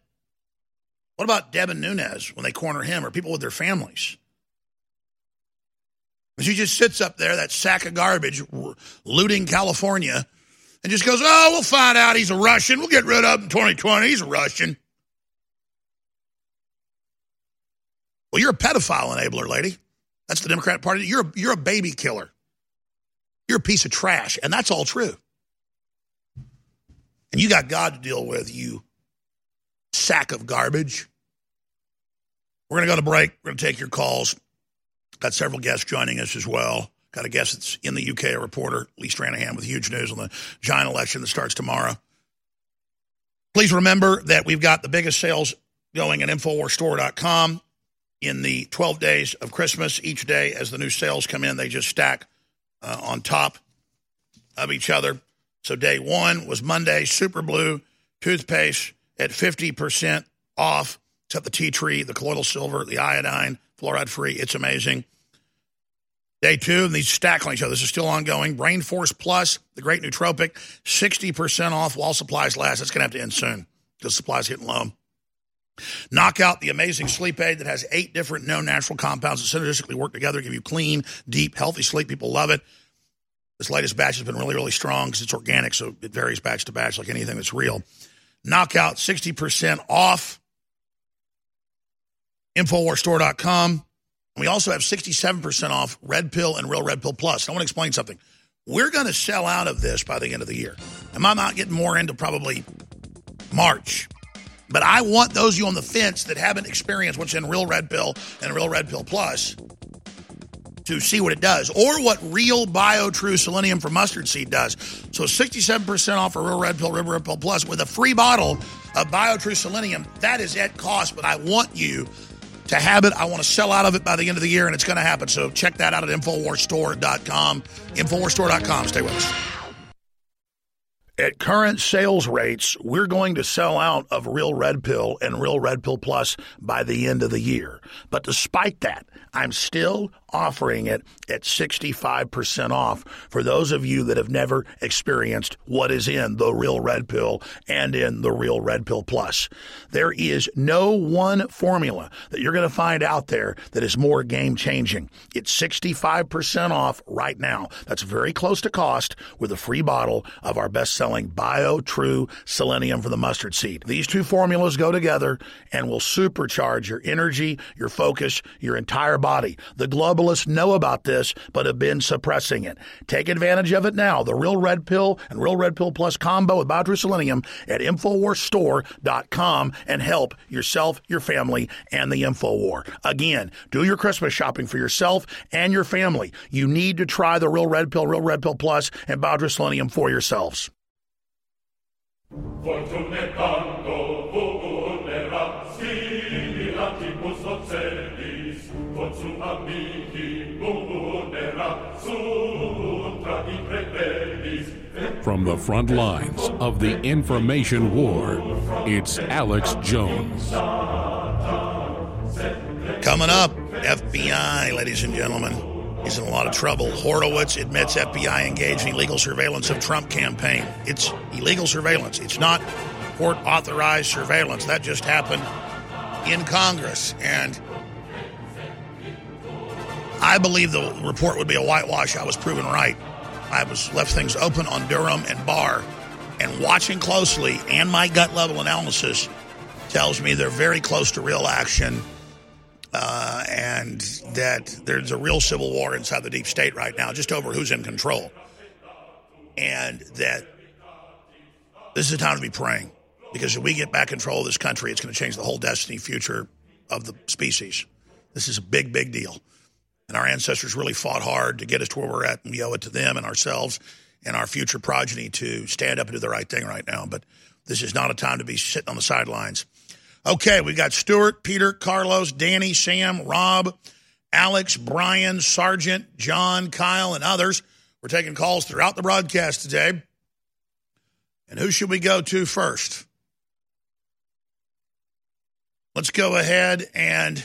what about Devin Nunes when they corner him or people with their families? She just sits up there, that sack of garbage, looting California and just goes, oh, we'll find out he's a Russian. We'll get rid of him in 2020. He's a Russian. Well, you're a pedophile enabler, lady. That's the Democrat Party. You're a, you're a baby killer. You're a piece of trash. And that's all true. And you got God to deal with, you sack of garbage. We're going to go to break. We're going to take your calls. Got several guests joining us as well. Got a guest that's in the UK, a reporter, Lee Stranahan, with huge news on the giant election that starts tomorrow. Please remember that we've got the biggest sales going at InfoWarsStore.com in the 12 days of Christmas. Each day, as the new sales come in, they just stack uh, on top of each other. So, day one was Monday, Super Blue toothpaste at 50% off, except the tea tree, the colloidal silver, the iodine, fluoride free. It's amazing. Day two, and these stack on each other. This is still ongoing. Brain Force Plus, the great nootropic, 60% off while supplies last. That's going to have to end soon because supplies getting low. Knockout, the amazing sleep aid that has eight different known natural compounds that synergistically work together to give you clean, deep, healthy sleep. People love it. This latest batch has been really, really strong because it's organic, so it varies batch to batch like anything that's real. Knockout, 60% off. Infowarsstore.com. We also have 67% off Red Pill and Real Red Pill Plus. I want to explain something. We're going to sell out of this by the end of the year. And I'm not getting more into probably March. But I want those of you on the fence that haven't experienced what's in Real Red Pill and Real Red Pill Plus to see what it does or what Real Bio True Selenium from mustard seed does. So 67% off for Real Red Pill, Real Red Pill Plus with a free bottle of BioTrue Selenium. That is at cost, but I want you to have it. I want to sell out of it by the end of the year, and it's going to happen. So check that out at InfoWarsStore.com. InfoWarsStore.com. Stay with us. At current sales rates, we're going to sell out of Real Red Pill and Real Red Pill Plus by the end of the year. But despite that, I'm still offering it at 65% off for those of you that have never experienced what is in the Real Red Pill and in the Real Red Pill Plus. There is no one formula that you're going to find out there that is more game changing. It's 65% off right now. That's very close to cost with a free bottle of our best selling Bio True Selenium for the mustard seed. These two formulas go together and will supercharge your energy, your focus, your entire body. The globalists know about this, but have been suppressing it. Take advantage of it now. The Real Red Pill and Real Red Pill Plus combo with Biotrue Selenium at InfoWarsStore.com and help yourself, your family, and the InfoWar. Again, do your Christmas shopping for yourself and your family. You need to try the Real Red Pill, Real Red Pill Plus, and Biotrue Selenium for yourselves. From the front lines of the information war, it's Alex Jones. Coming up, FBI, ladies and gentlemen, is in a lot of trouble. Horowitz admits FBI engaged in illegal surveillance of Trump campaign. It's illegal surveillance. It's not court authorized surveillance. That just happened in Congress. And I believe the report would be a whitewash. I was proven right. I was left things open on Durham and Barr. And watching closely and my gut level analysis tells me they're very close to real action uh, and that there's a real civil war inside the deep state right now, just over who's in control. And that this is a time to be praying because if we get back control of this country, it's going to change the whole destiny, future of the species. This is a big, big deal. And our ancestors really fought hard to get us to where we're at, and we owe it to them and ourselves and our future progeny to stand up and do the right thing right now. But this is not a time to be sitting on the sidelines. Okay, we got Stuart, Peter, Carlos, Danny, Sam, Rob, Alex, Brian, Sergeant, John, Kyle, and others. We're taking calls throughout the broadcast today. And who should we go to first? Let's go ahead and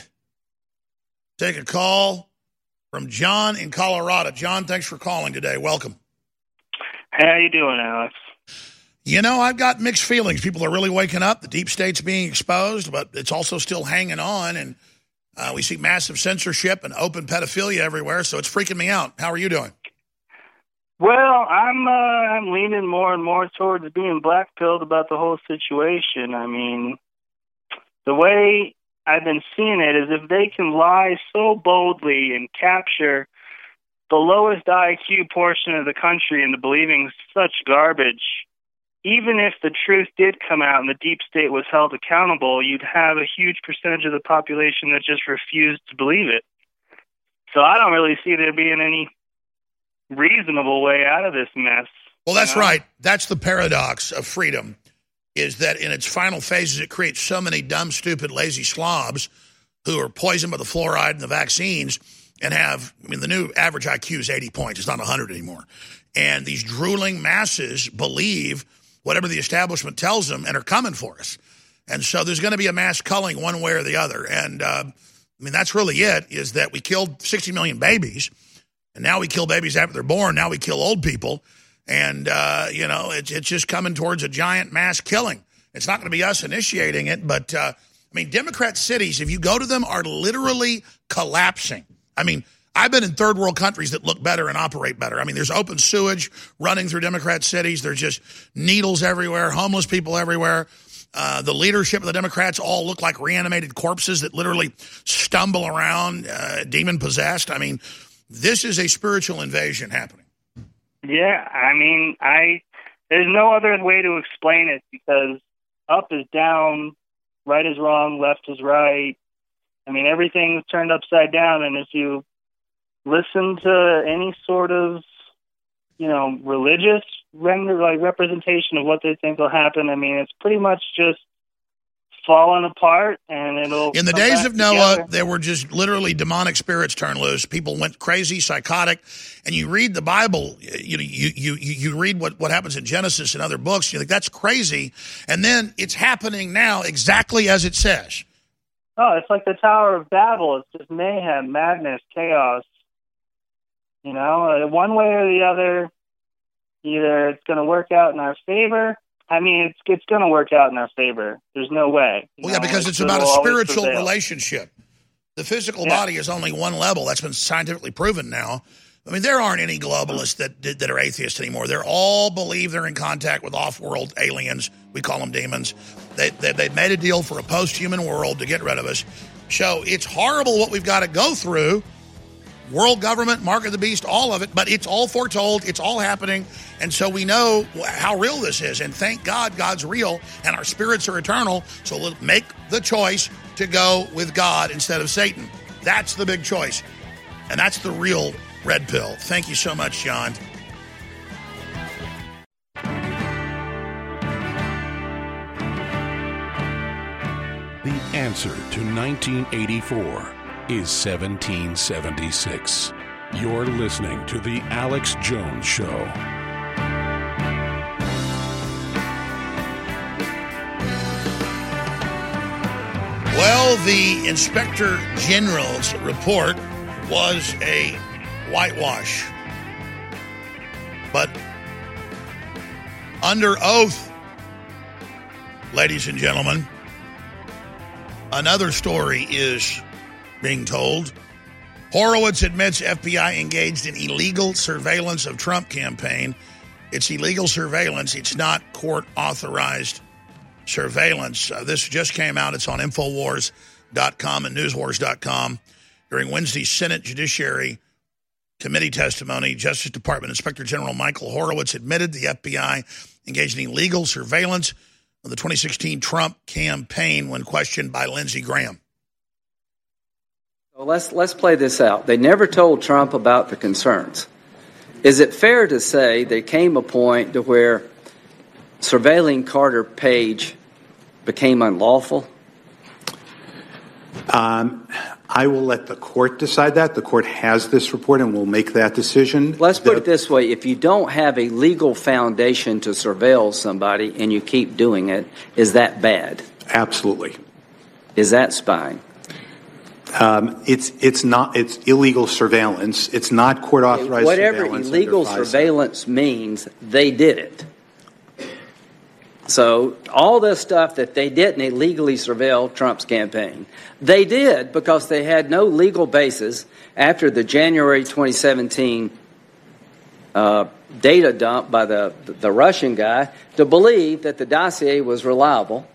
take a call from John in Colorado. John, thanks for calling today. Welcome. How you doing, Alex? You know, I've got mixed feelings. People are really waking up. The deep state's being exposed, but it's also still hanging on. And uh, we see massive censorship and open pedophilia everywhere. So it's freaking me out. How are you doing? Well, I'm uh, I'm leaning more and more towards being blackpilled about the whole situation. I mean, the way I've been seeing it is if they can lie so boldly and capture the lowest IQ portion of the country into believing such garbage, even if the truth did come out and the deep state was held accountable, you'd have a huge percentage of the population that just refused to believe it. So I don't really see there being any reasonable way out of this mess. Well, that's you know? right. That's the paradox of freedom is that in its final phases, it creates so many dumb, stupid, lazy slobs who are poisoned by the fluoride and the vaccines and have, I mean, the new average IQ is 80 points. It's not 100 anymore. And these drooling masses believe whatever the establishment tells them and are coming for us. And so there's going to be a mass culling one way or the other. And uh, I mean, that's really it is that we killed 60 million babies and now we kill babies after they're born. Now we kill old people. And, uh, you know, it's, it's just coming towards a giant mass killing. It's not going to be us initiating it, but, uh, I mean, Democrat cities, if you go to them, are literally collapsing. I mean, I've been in third world countries that look better and operate better. I mean, there's open sewage running through Democrat cities. There's just needles everywhere, homeless people everywhere. Uh, the leadership of the Democrats all look like reanimated corpses that literally stumble around, uh, demon possessed. I mean, this is a spiritual invasion happening. Yeah, I mean, I there's no other way to explain it because up is down, right is wrong, left is right. I mean, everything's turned upside down, and if you listen to any sort of, you know, religious render, like representation of what they think will happen, I mean, it's pretty much just falling apart, and it'll. In the days of Noah, together. there were just literally demonic spirits turned loose. People went crazy, psychotic, and you read the Bible. You know, you you you read what what happens in Genesis and other books. You think that's crazy, and then it's happening now exactly as it says. Oh, it's like the Tower of Babel. It's just mayhem, madness, chaos. You know, one way or the other, either it's going to work out in our favor. I mean, it's it's going to work out in our favor. There's no way. Well, yeah, because it's it'll about a spiritual relationship. The physical Yeah. body is only one level. That's been scientifically proven now. I mean, there aren't any globalists that that are atheists anymore. They're all believe they're in contact with off-world aliens. We call them demons. They, they they made a deal for a post-human world to get rid of us. So it's horrible what we've got to go through. World government, mark of the beast, all of it, but it's all foretold. It's all happening. And so we know how real this is. And thank God God's real and our spirits are eternal. So let make the choice to go with God instead of Satan. That's the big choice. And that's the real red pill. Thank you so much, John. The answer to 1984 is 1776. You're listening to The Alex Jones Show. Well, the Inspector General's report was a whitewash. But under oath, ladies and gentlemen, another story is being told. Horowitz admits FBI engaged in illegal surveillance of Trump campaign. It's illegal surveillance. It's not court authorized surveillance. Uh, this just came out. It's on Infowars.com and Newswars.com. During Wednesday's Senate Judiciary Committee testimony, Justice Department Inspector General Michael Horowitz admitted the FBI engaged in illegal surveillance of the 2016 Trump campaign when questioned by Lindsey Graham. So let's let's play this out. They never told Trump about the concerns. Is it fair to say there came a point to where surveilling Carter Page became unlawful? Um, I will let the court decide that. The court has this report and will make that decision. Let's put it this way: if you don't have a legal foundation to surveil somebody and you keep doing it, is that bad? Absolutely. Is that spying? Um, it's it's not it's illegal surveillance. It's not court authorized Whatever illegal surveillance means, they did it. So all this stuff that they didn't illegally surveil Trump's campaign, they did because they had no legal basis after the January 2017 uh, data dump by the the Russian guy to believe that the dossier was reliable.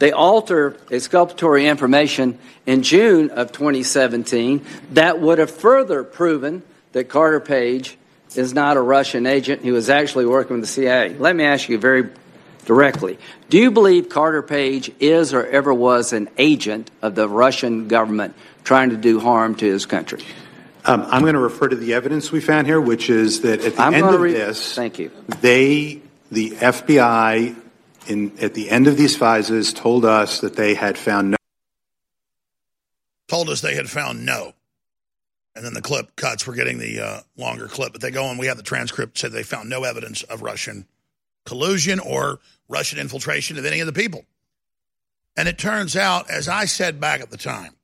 They alter exculpatory information in June of 2017 that would have further proven that Carter Page is not a Russian agent. He was actually working with the CIA. Let me ask you very directly Do you believe Carter Page is or ever was an agent of the Russian government trying to do harm to his country? Um, I'm going to refer to the evidence we found here, which is that at the I'm end of re- this, Thank you. they, the FBI, in at the end of these FISAs, told us that they had found no. Told us they had found no. And then the clip cuts. We're getting the uh, longer clip, but they go on. We have the transcript said they found no evidence of Russian collusion or Russian infiltration of any of the people. And it turns out, as I said back at the time,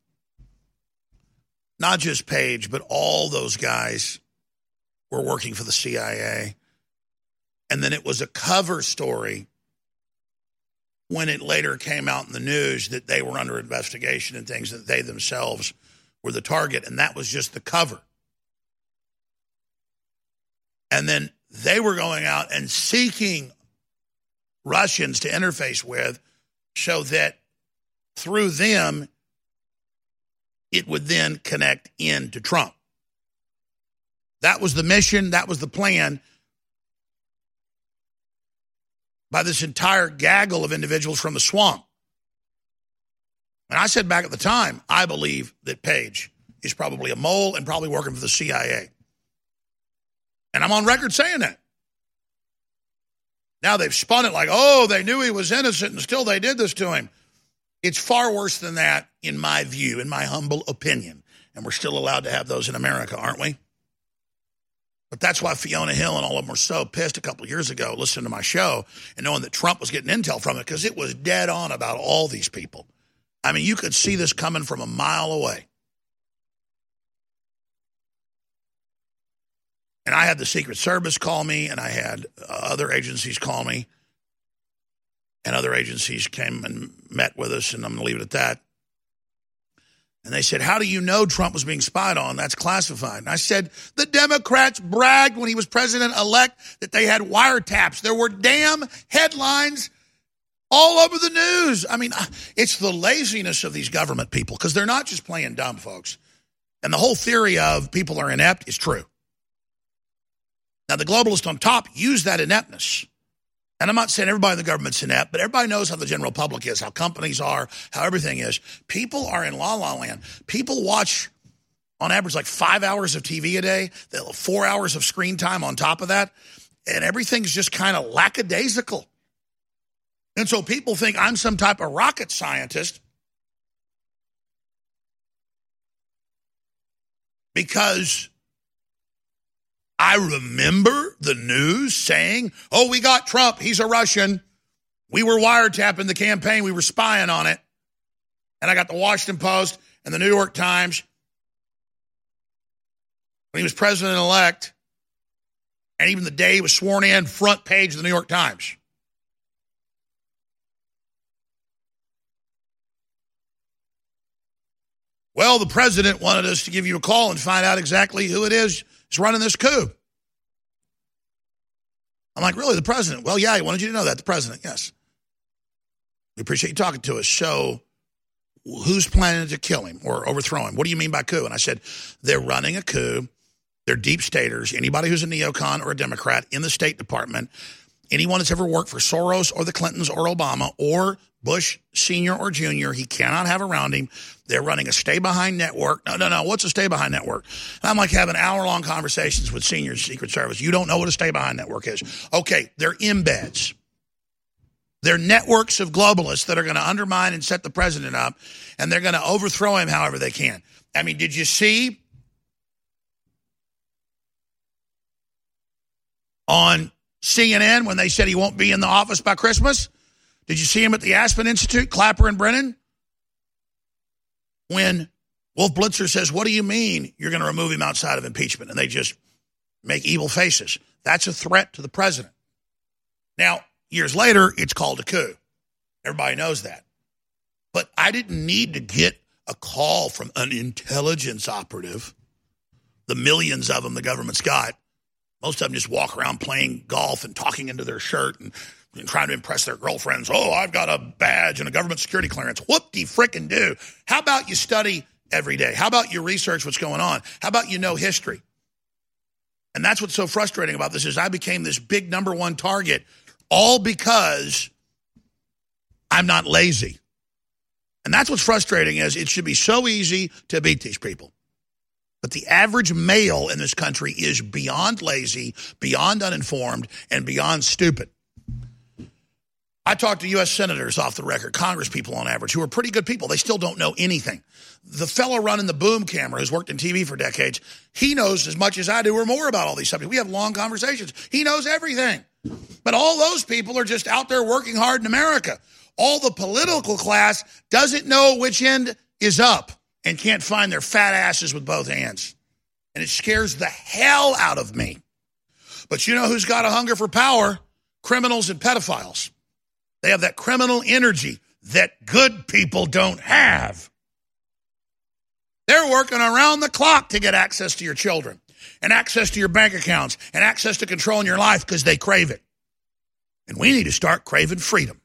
not just Page, but all those guys were working for the CIA. And then it was a cover story when it later came out in the news that they were under investigation and things that they themselves were the target. And that was just the cover. And then they were going out and seeking Russians to interface with so that through them, it would then connect into Trump. That was the mission, that was the plan by this entire gaggle of individuals from the swamp. And I said back at the time, I believe that Page is probably a mole and probably working for the CIA. And I'm on record saying that. Now they've spun it like, oh, they knew he was innocent and still they did this to him. It's far worse than that, in my view, in my humble opinion. And we're still allowed to have those in America, aren't we? But that's why Fiona Hill and all of them were so pissed a couple years ago listening to my show and knowing that Trump was getting intel from it because it was dead on about all these people. I mean, you could see this coming from a mile away. And I had the Secret Service call me, and I had uh, other agencies call me, and other agencies came and met with us, and I'm going to leave it at that. And they said, How do you know Trump was being spied on? That's classified. And I said, The Democrats bragged when he was president elect that they had wiretaps. There were damn headlines all over the news. I mean, it's the laziness of these government people because they're not just playing dumb, folks. And the whole theory of people are inept is true. Now, the globalists on top use that ineptness and I'm not saying everybody in the government's inept, but everybody knows how the general public is, how companies are, how everything is. People are in la la land. People watch, on average, like five hours of TV a day, four hours of screen time on top of that, and everything's just kind of lackadaisical. And so people think I'm some type of rocket scientist because I remember the news saying, oh, we got Trump. He's a Russian. We were wiretapping the campaign. We were spying on it. And I got the Washington Post and the New York Times when he was president elect. And even the day he was sworn in, front page of the New York Times. Well, the president wanted us to give you a call and find out exactly who it is is running this coup. I'm like, really, the president? Well, yeah, he wanted you to know that. The president, yes. We appreciate you talking to us. So, who's planning to kill him or overthrow him? What do you mean by coup? And I said, they're running a coup. They're deep staters. Anybody who's a neocon or a Democrat in the State Department, anyone that's ever worked for Soros or the Clintons or Obama or Bush Senior or Junior, he cannot have around him. They're running a stay behind network. No, no, no. What's a stay behind network? And I'm like having hour long conversations with senior Secret Service. You don't know what a stay behind network is. Okay, they're embeds. They're networks of globalists that are going to undermine and set the president up, and they're going to overthrow him however they can. I mean, did you see on CNN when they said he won't be in the office by Christmas? Did you see him at the Aspen Institute, Clapper and Brennan? When Wolf Blitzer says, What do you mean you're going to remove him outside of impeachment? And they just make evil faces. That's a threat to the president. Now, years later, it's called a coup. Everybody knows that. But I didn't need to get a call from an intelligence operative, the millions of them the government's got. Most of them just walk around playing golf and talking into their shirt and and trying to impress their girlfriends. Oh, I've got a badge and a government security clearance. Whoop de frickin' do. How about you study every day? How about you research what's going on? How about you know history? And that's what's so frustrating about this is I became this big number one target all because I'm not lazy. And that's what's frustrating is it should be so easy to beat these people. But the average male in this country is beyond lazy, beyond uninformed, and beyond stupid. I talked to U.S. senators off the record, Congress people on average, who are pretty good people. They still don't know anything. The fellow running the boom camera who's worked in TV for decades, he knows as much as I do or more about all these subjects. We have long conversations. He knows everything. But all those people are just out there working hard in America. All the political class doesn't know which end is up and can't find their fat asses with both hands. And it scares the hell out of me. But you know who's got a hunger for power? Criminals and pedophiles. They have that criminal energy that good people don't have. They're working around the clock to get access to your children and access to your bank accounts and access to controlling your life because they crave it. And we need to start craving freedom.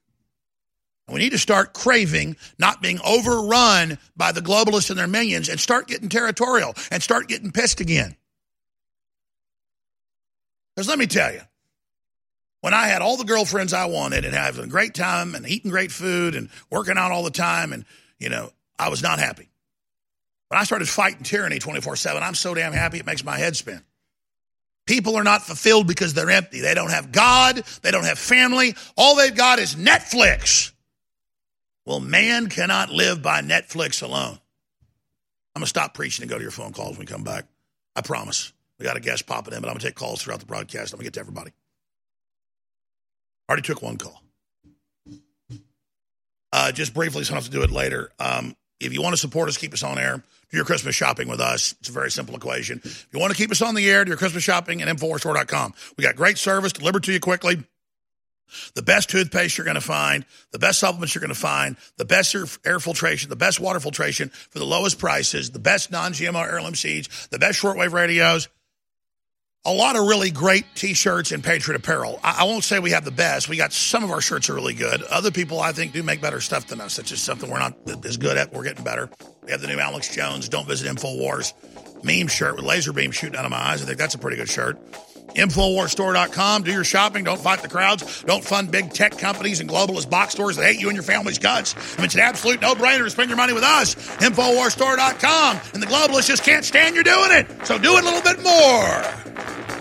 We need to start craving not being overrun by the globalists and their minions and start getting territorial and start getting pissed again. Because let me tell you, when I had all the girlfriends I wanted and having a great time and eating great food and working out all the time, and, you know, I was not happy. When I started fighting tyranny 24 7, I'm so damn happy it makes my head spin. People are not fulfilled because they're empty. They don't have God, they don't have family. All they've got is Netflix. Well, man cannot live by Netflix alone. I'm going to stop preaching and go to your phone calls when we come back. I promise. We got a guest popping in, but I'm going to take calls throughout the broadcast. I'm going to get to everybody. Already took one call. Uh, just briefly, so I don't have to do it later. Um, if you want to support us, keep us on air, do your Christmas shopping with us. It's a very simple equation. If you want to keep us on the air, do your Christmas shopping at m4store.com. We got great service delivered to you quickly. The best toothpaste you're going to find, the best supplements you're going to find, the best air, filtration, the best water filtration for the lowest prices, the best non GMO heirloom seeds, the best shortwave radios. A lot of really great t shirts and Patriot apparel. I, I, won't say we have the best. We got some of our shirts are really good. Other people, I think, do make better stuff than us. That's just something we're not as good at. We're getting better. We have the new Alex Jones, Don't Visit InfoWars meme shirt with laser beam shooting out of my eyes. I think that's a pretty good shirt. Infowarsstore.com. Do your shopping. Don't fight the crowds. Don't fund big tech companies and globalist box stores that hate you and your family's guts. I mean, it's an absolute no-brainer to spend your money with us. Infowarsstore.com. And the globalists just can't stand you doing it. So do it a little bit more.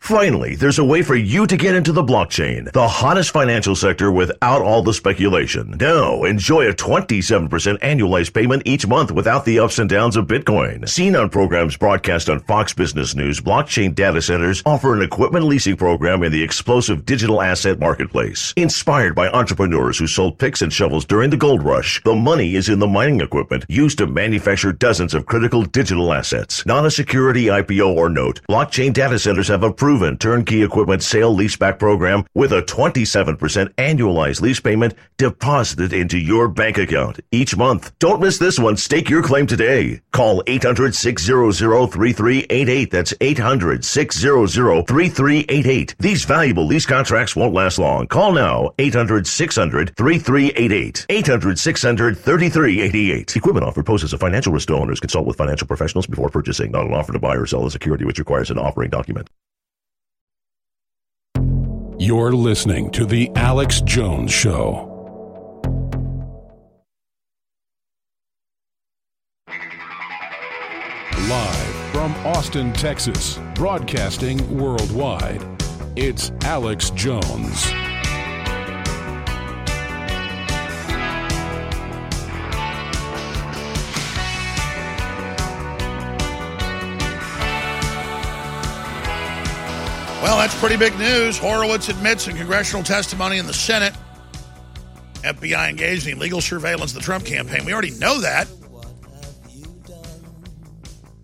Finally, there's a way for you to get into the blockchain, the hottest financial sector without all the speculation. Now, enjoy a 27% annualized payment each month without the ups and downs of Bitcoin. Seen on programs broadcast on Fox Business News, blockchain data centers offer an equipment leasing program in the explosive digital asset marketplace. Inspired by entrepreneurs who sold picks and shovels during the gold rush, the money is in the mining equipment used to manufacture dozens of critical digital assets. Not a security IPO or note. Blockchain data centers have a proven turnkey equipment sale leaseback program with a 27% annualized lease payment deposited into your bank account each month. Don't miss this one. Stake your claim today. Call 800-600-3388. That's 800-600-3388. These valuable lease contracts won't last long. Call now. 800-600-3388. 800-600-3388. Equipment offered poses a financial risk to owners. Consult with financial professionals before purchasing. Not an offer to buy or sell a security which requires an offering document. You're listening to The Alex Jones Show. Live from Austin, Texas, broadcasting worldwide, it's Alex Jones. Well, that's pretty big news. Horowitz admits in congressional testimony in the Senate, FBI engaged in legal surveillance of the Trump campaign. We already know that.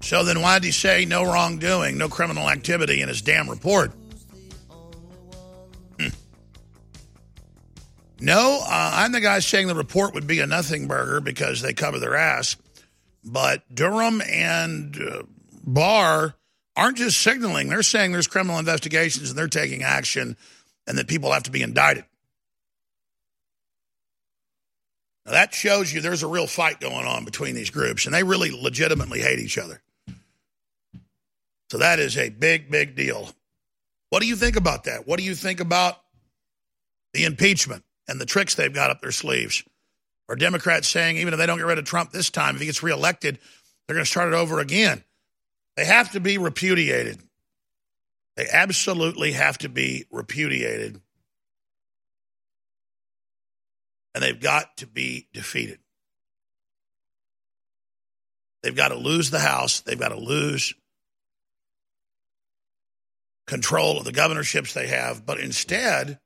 So then why did he say no wrongdoing, no criminal activity in his damn report? Hmm. No, uh, I'm the guy saying the report would be a nothing burger because they cover their ass. But Durham and uh, Barr aren't just signaling, they're saying there's criminal investigations and they're taking action and that people have to be indicted. Now, that shows you there's a real fight going on between these groups, and they really legitimately hate each other. So that is a big, big deal. What do you think about that? What do you think about the impeachment and the tricks they've got up their sleeves? Are Democrats saying even if they don't get rid of Trump this time, if he gets reelected, they're going to start it over again? They have to be repudiated. They absolutely have to be repudiated. And they've got to be defeated. They've got to lose the House. They've got to lose control of the governorships they have. But instead,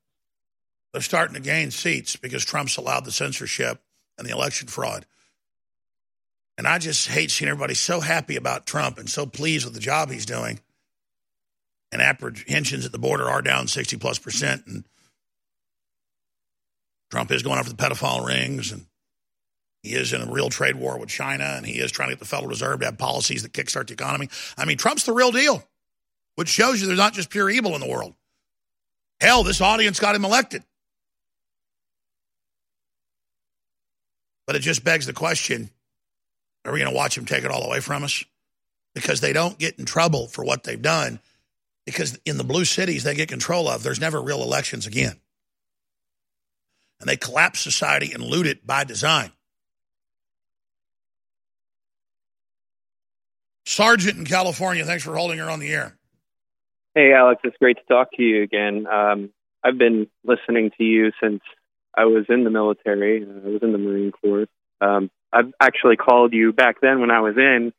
They're starting to gain seats because Trump's allowed the censorship and the election fraud. And I just hate seeing everybody so happy about Trump and so pleased with the job he's doing. And apprehensions at the border are down 60 plus percent. And Trump is going after the pedophile rings. And he is in a real trade war with China. And he is trying to get the Federal Reserve to have policies that kickstart the economy. I mean, Trump's the real deal, which shows you there's not just pure evil in the world. Hell, this audience got him elected. But it just begs the question are we going to watch them take it all away from us? Because they don't get in trouble for what they've done. Because in the blue cities they get control of, there's never real elections again. And they collapse society and loot it by design. Sergeant in California, thanks for holding her on the air. Hey, Alex, it's great to talk to you again. Um, I've been listening to you since I was in the military. I was in the Marine Corps. Um, I've actually called you back then when I was in,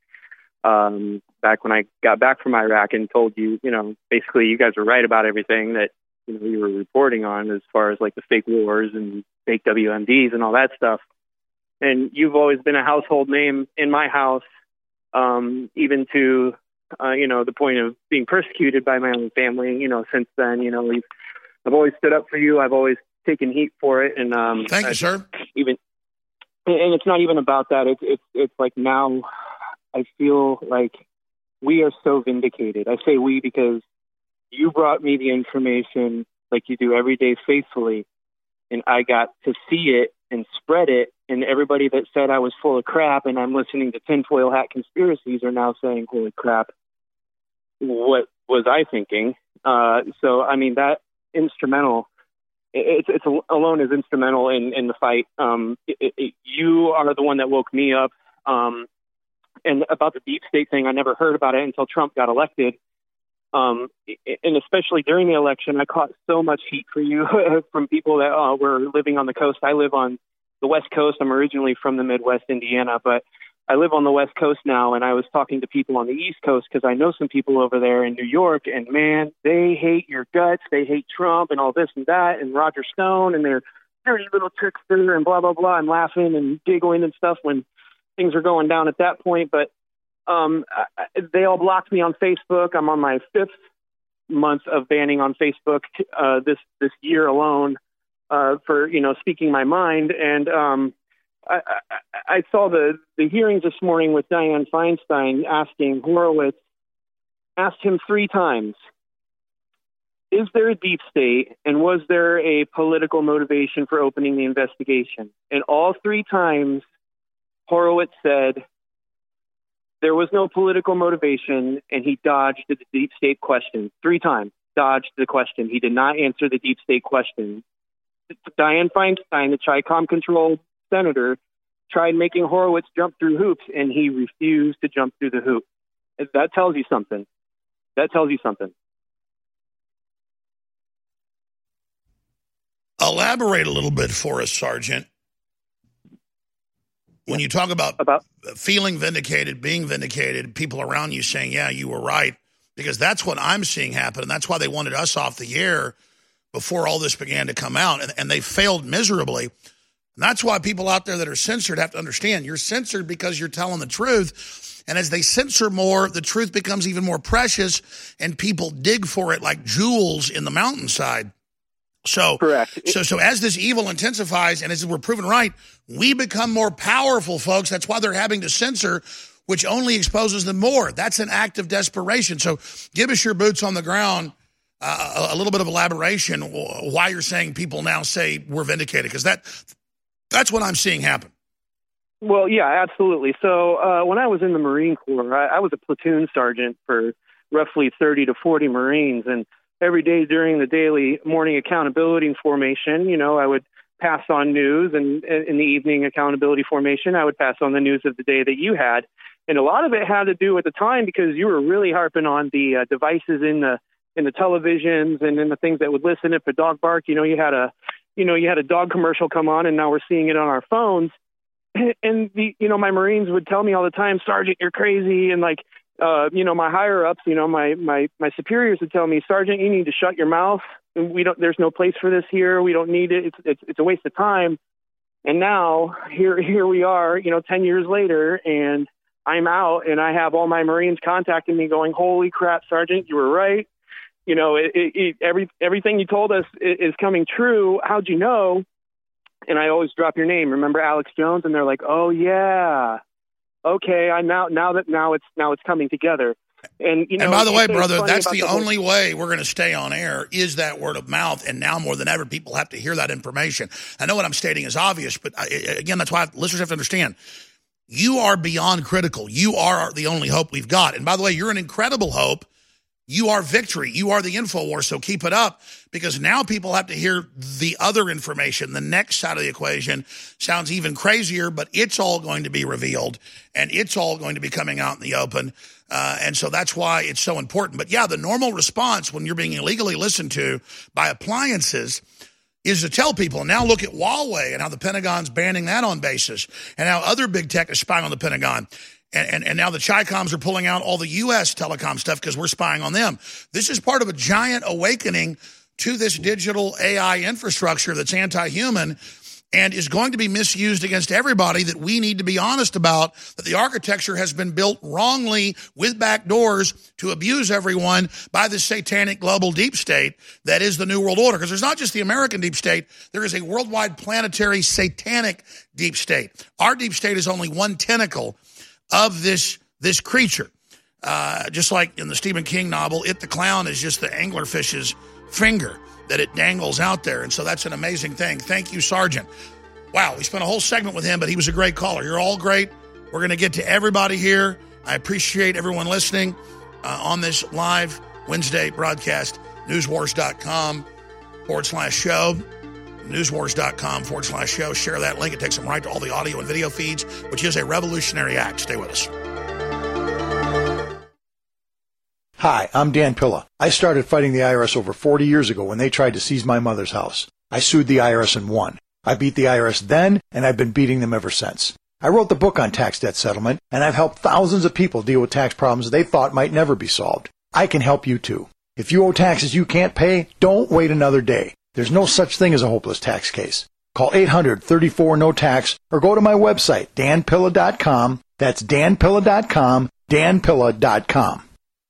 um, back when I got back from Iraq and told you, you know, basically you guys were right about everything that you know you were reporting on as far as like the fake wars and fake WMDs and all that stuff. And you've always been a household name in my house, um, even to uh, you know the point of being persecuted by my own family. You know, since then, you know, we've I've always stood up for you. I've always taken heat for it, and um, thank you, I, sir. Even and it's not even about that. It's it's it's like now I feel like we are so vindicated. I say we because you brought me the information like you do every day faithfully, and I got to see it and spread it. And everybody that said I was full of crap and I'm listening to tinfoil hat conspiracies are now saying, "Holy crap! What was I thinking?" Uh, so I mean that instrumental it's it's alone is instrumental in in the fight. Um, it, it, you are the one that woke me up. Um, and about the deep state thing, I never heard about it until Trump got elected. Um, and especially during the election, I caught so much heat for you from people that uh, were living on the coast. I live on the West Coast. I'm originally from the Midwest, Indiana, but I live on the West Coast now, and I was talking to people on the East Coast because I know some people over there in New York, and man, they hate your guts. They hate Trump and all this and that, and Roger Stone, and they're dirty little trickster and blah blah blah. I'm laughing and giggling and stuff when things are going down at that point, but um, I, they all blocked me on Facebook. I'm on my fifth month of banning on Facebook uh, this this year alone uh, for you know speaking my mind, and um, I, I, saw the, the hearings this morning with Dianne Feinstein asking Horowitz, asked him three times, is there a deep state and was there a political motivation for opening the investigation? And all three times, Horowitz said there was no political motivation and he dodged the deep state question. Three times, dodged the question. He did not answer the deep state question. Dianne Feinstein, the CHICOM controlled senator, tried making Horowitz jump through hoops, and he refused to jump through the hoop. That tells you something. That tells you something. Elaborate a little bit for us, Sergeant. When you talk about, about feeling vindicated, being vindicated, people around you saying, yeah, you were right, because that's what I'm seeing happen. And that's why they wanted us off the air before all this began to come out. And, and they failed miserably. And that's why people out there that are censored have to understand you're censored because you're telling the truth. And as they censor more, the truth becomes even more precious, and people dig for it like jewels in the mountainside. So, correct. So, so as this evil intensifies, and as we're proven right, we become more powerful, folks. That's why they're having to censor, which only exposes them more. That's an act of desperation. So, give us your boots on the ground. Uh, a little bit of elaboration why you're saying people now say we're vindicated because that that's what I'm seeing happen. Well, yeah, absolutely. So uh, when I was in the Marine Corps, I, I was a platoon sergeant for roughly 30 to 40 Marines, and every day during the daily morning accountability formation, you know, I would pass on news, and in the evening accountability formation, I would pass on the news of the day that you had. And a lot of it had to do at the time because you were really harping on the uh, devices in the in the televisions and in the things that would listen if a dog barked. You know, you had a you know, you had a dog commercial come on and now we're seeing it on our phones. And the, you know, my Marines would tell me all the time, Sergeant, you're crazy. And like, uh, you know, my higher ups, you know, my, my, my superiors would tell me, Sergeant, you need to shut your mouth we don't. There's no place for this here. We don't need it. It's it's, it's a waste of time. And now here here we are, you know, ten years later, and I'm out, and I have all my Marines contacting me, going, "Holy crap, Sergeant, you were right. You know, it, it, it, every everything you told us is, is coming true. How'd you know?" And I always drop your name. Remember Alex Jones? And they're like, "Oh yeah, okay. I now now that now it's now it's coming together." And you know, and by the way, brother, that's the whole- only way we're going to stay on air is that word of mouth. And now more than ever, people have to hear that information. I know what I'm stating is obvious, but I, again, that's why listeners have to understand. You are beyond critical. You are the only hope we've got. And by the way, you're an incredible hope. You are victory. You are the InfoWar. So keep it up because now people have to hear the other information. The next side of the equation sounds even crazier, but it's all going to be revealed and it's all going to be coming out in the open. Uh, and so that's why it's so important. But yeah, the normal response when you're being illegally listened to by appliances is to tell people. Now look at Huawei and how the Pentagon's banning that on basis, and how other big tech is spying on the Pentagon. And, and, and now the Chicoms are pulling out all the U.S. telecom stuff because we're spying on them. This is part of a giant awakening to this digital AI infrastructure that's anti human and is going to be misused against everybody that we need to be honest about that the architecture has been built wrongly with back doors to abuse everyone by this satanic global deep state that is the new world order because there's not just the american deep state there is a worldwide planetary satanic deep state our deep state is only one tentacle of this this creature uh, just like in the Stephen King novel, It the Clown is just the anglerfish's finger that it dangles out there. And so that's an amazing thing. Thank you, Sergeant. Wow, we spent a whole segment with him, but he was a great caller. You're all great. We're going to get to everybody here. I appreciate everyone listening uh, on this live Wednesday broadcast. Newswars.com forward slash show. Newswars.com forward slash show. Share that link. It takes them right to all the audio and video feeds, which is a revolutionary act. Stay with us. Hi, I'm Dan Pilla. I started fighting the IRS over 40 years ago when they tried to seize my mother's house. I sued the IRS and won. I beat the IRS then, and I've been beating them ever since. I wrote the book on tax debt settlement, and I've helped thousands of people deal with tax problems they thought might never be solved. I can help you too. If you owe taxes you can't pay, don't wait another day. There's no such thing as a hopeless tax case. Call 800-34-NO-TAX or go to my website, danpilla.com. That's danpilla.com, danpilla.com.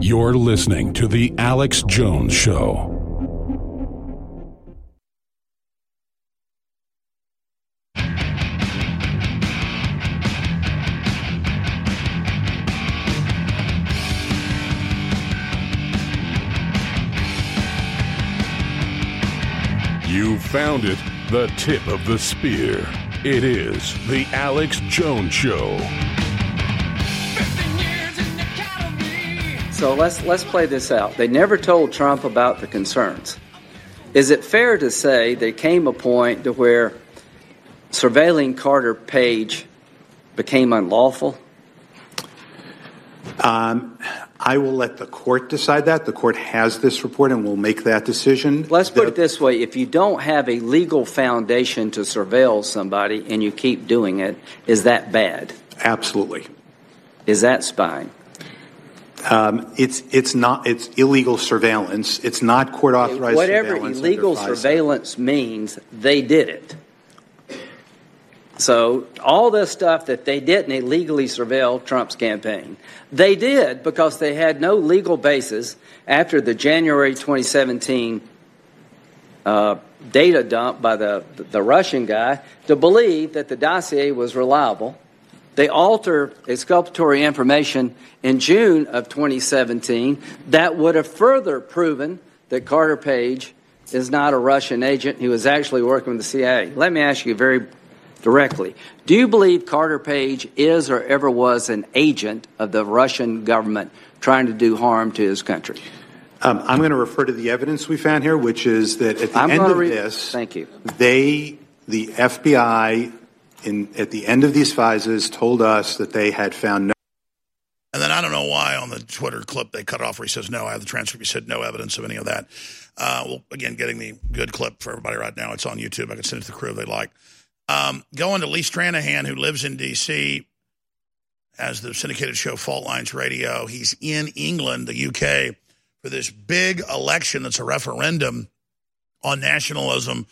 You're listening to The Alex Jones Show. You found it, the tip of the spear. It is The Alex Jones Show. So let's let's play this out. They never told Trump about the concerns. Is it fair to say there came a point to where surveilling Carter Page became unlawful? Um, I will let the court decide that. The court has this report and will make that decision. Let's put it this way: if you don't have a legal foundation to surveil somebody and you keep doing it, is that bad? Absolutely. Is that spying? Um, it's it's not it's illegal surveillance. It's not court authorized Whatever illegal surveillance means, they did it. So all this stuff that they didn't illegally surveil Trump's campaign, they did because they had no legal basis after the January 2017 uh, data dump by the the Russian guy to believe that the dossier was reliable. They alter exculpatory information in June of 2017 that would have further proven that Carter Page is not a Russian agent. He was actually working with the CIA. Let me ask you very directly Do you believe Carter Page is or ever was an agent of the Russian government trying to do harm to his country? Um, I'm going to refer to the evidence we found here, which is that at the I'm end of read- this, Thank you. they, the FBI, in at the end of these FISAs, told us that they had found no. And then I don't know why on the Twitter clip they cut off where he says, no, I have the transcript. He said no evidence of any of that. Uh, well, again, getting the good clip for everybody right now. It's on YouTube. I can send it to the crew if they like. Um, going to Lee Stranahan, who lives in D.C., as the syndicated show Fault Lines Radio. He's in England, the UK, for this big election that's a referendum on nationalism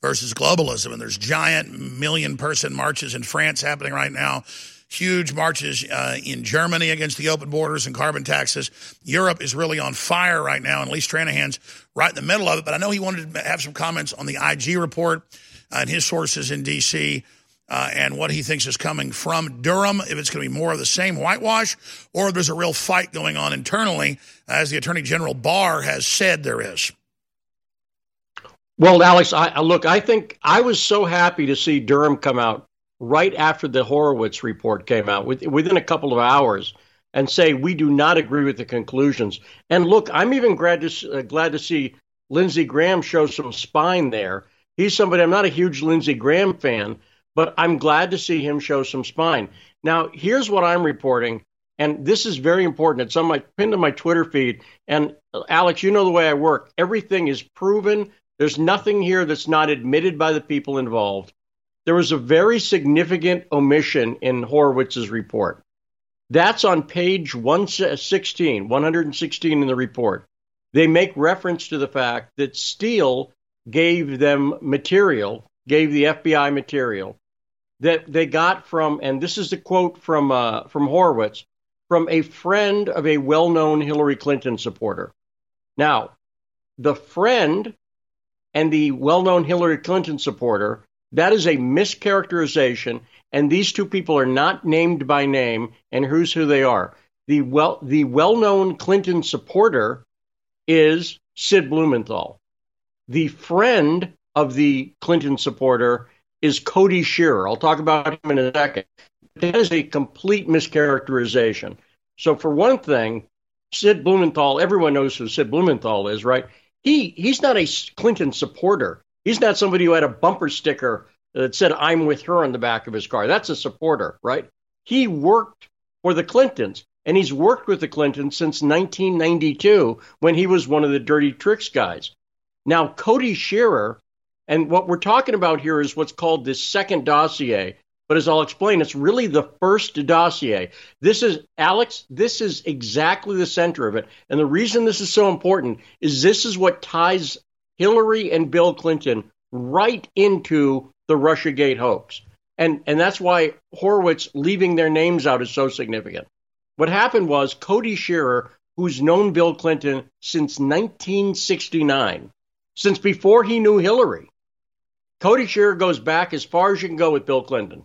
versus globalism. And there's giant million person marches in France happening right now, huge marches uh, in Germany against the open borders and carbon taxes. Europe is really on fire right now, and Lee Stranahan's right in the middle of it. But I know he wanted to have some comments on the IG report and his sources in D.C. Uh, and what he thinks is coming from Durham, if it's going to be more of the same whitewash, or if there's a real fight going on internally, as the Attorney General Barr has said there is. Well, Alex, I look. I think I was so happy to see Durham come out right after the Horowitz report came out, with, within a couple of hours, and say we do not agree with the conclusions. And look, I'm even glad to uh, glad to see Lindsey Graham show some spine there. He's somebody I'm not a huge Lindsey Graham fan, but I'm glad to see him show some spine. Now, here's what I'm reporting, and this is very important. It's on my pinned to my Twitter feed. And uh, Alex, you know the way I work. Everything is proven. There's nothing here that's not admitted by the people involved. There was a very significant omission in Horowitz's report. That's on page 116, 116 in the report. They make reference to the fact that Steele gave them material, gave the FBI material that they got from, and this is the quote from uh, from Horowitz, from a friend of a well-known Hillary Clinton supporter. Now, the friend and the well-known Hillary Clinton supporter, that is a mischaracterization, and these two people are not named by name, and here's who they are. The well the well-known Clinton supporter is Sid Blumenthal. The friend of the Clinton supporter is Cody Shearer. I'll talk about him in a second. That is a complete mischaracterization. So, for one thing, Sid Blumenthal, everyone knows who Sid Blumenthal is, right? He he's not a Clinton supporter. He's not somebody who had a bumper sticker that said "I'm with her" on the back of his car. That's a supporter, right? He worked for the Clintons, and he's worked with the Clintons since 1992 when he was one of the dirty tricks guys. Now, Cody Shearer, and what we're talking about here is what's called this second dossier. But as I'll explain, it's really the first dossier. This is, Alex, this is exactly the center of it. And the reason this is so important is this is what ties Hillary and Bill Clinton right into the Russiagate hoax. And, and that's why Horowitz leaving their names out is so significant. What happened was Cody Shearer, who's known Bill Clinton since 1969, since before he knew Hillary. Cody Shearer goes back as far as you can go with Bill Clinton,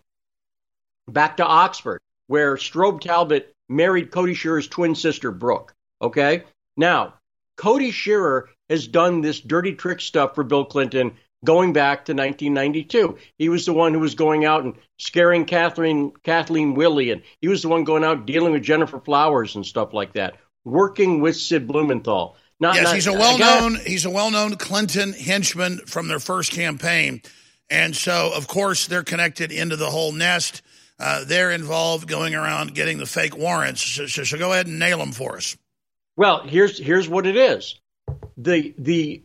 back to Oxford, where Strobe Talbott married Cody Shearer's twin sister, Brooke. Okay? Now, Cody Shearer has done this dirty trick stuff for Bill Clinton going back to 1992. He was the one who was going out and scaring Kathleen Kathleen Willey, and he was the one going out dealing with Gennifer Flowers and stuff like that, working with Sid Blumenthal. Not, yes, not- he's a well-known he's a well-known Clinton henchman from their first campaign, and so of course they're connected into the whole nest. Uh, they're involved going around getting the fake warrants. So, so, so go ahead and nail them for us. Well, here's here's what it is. The the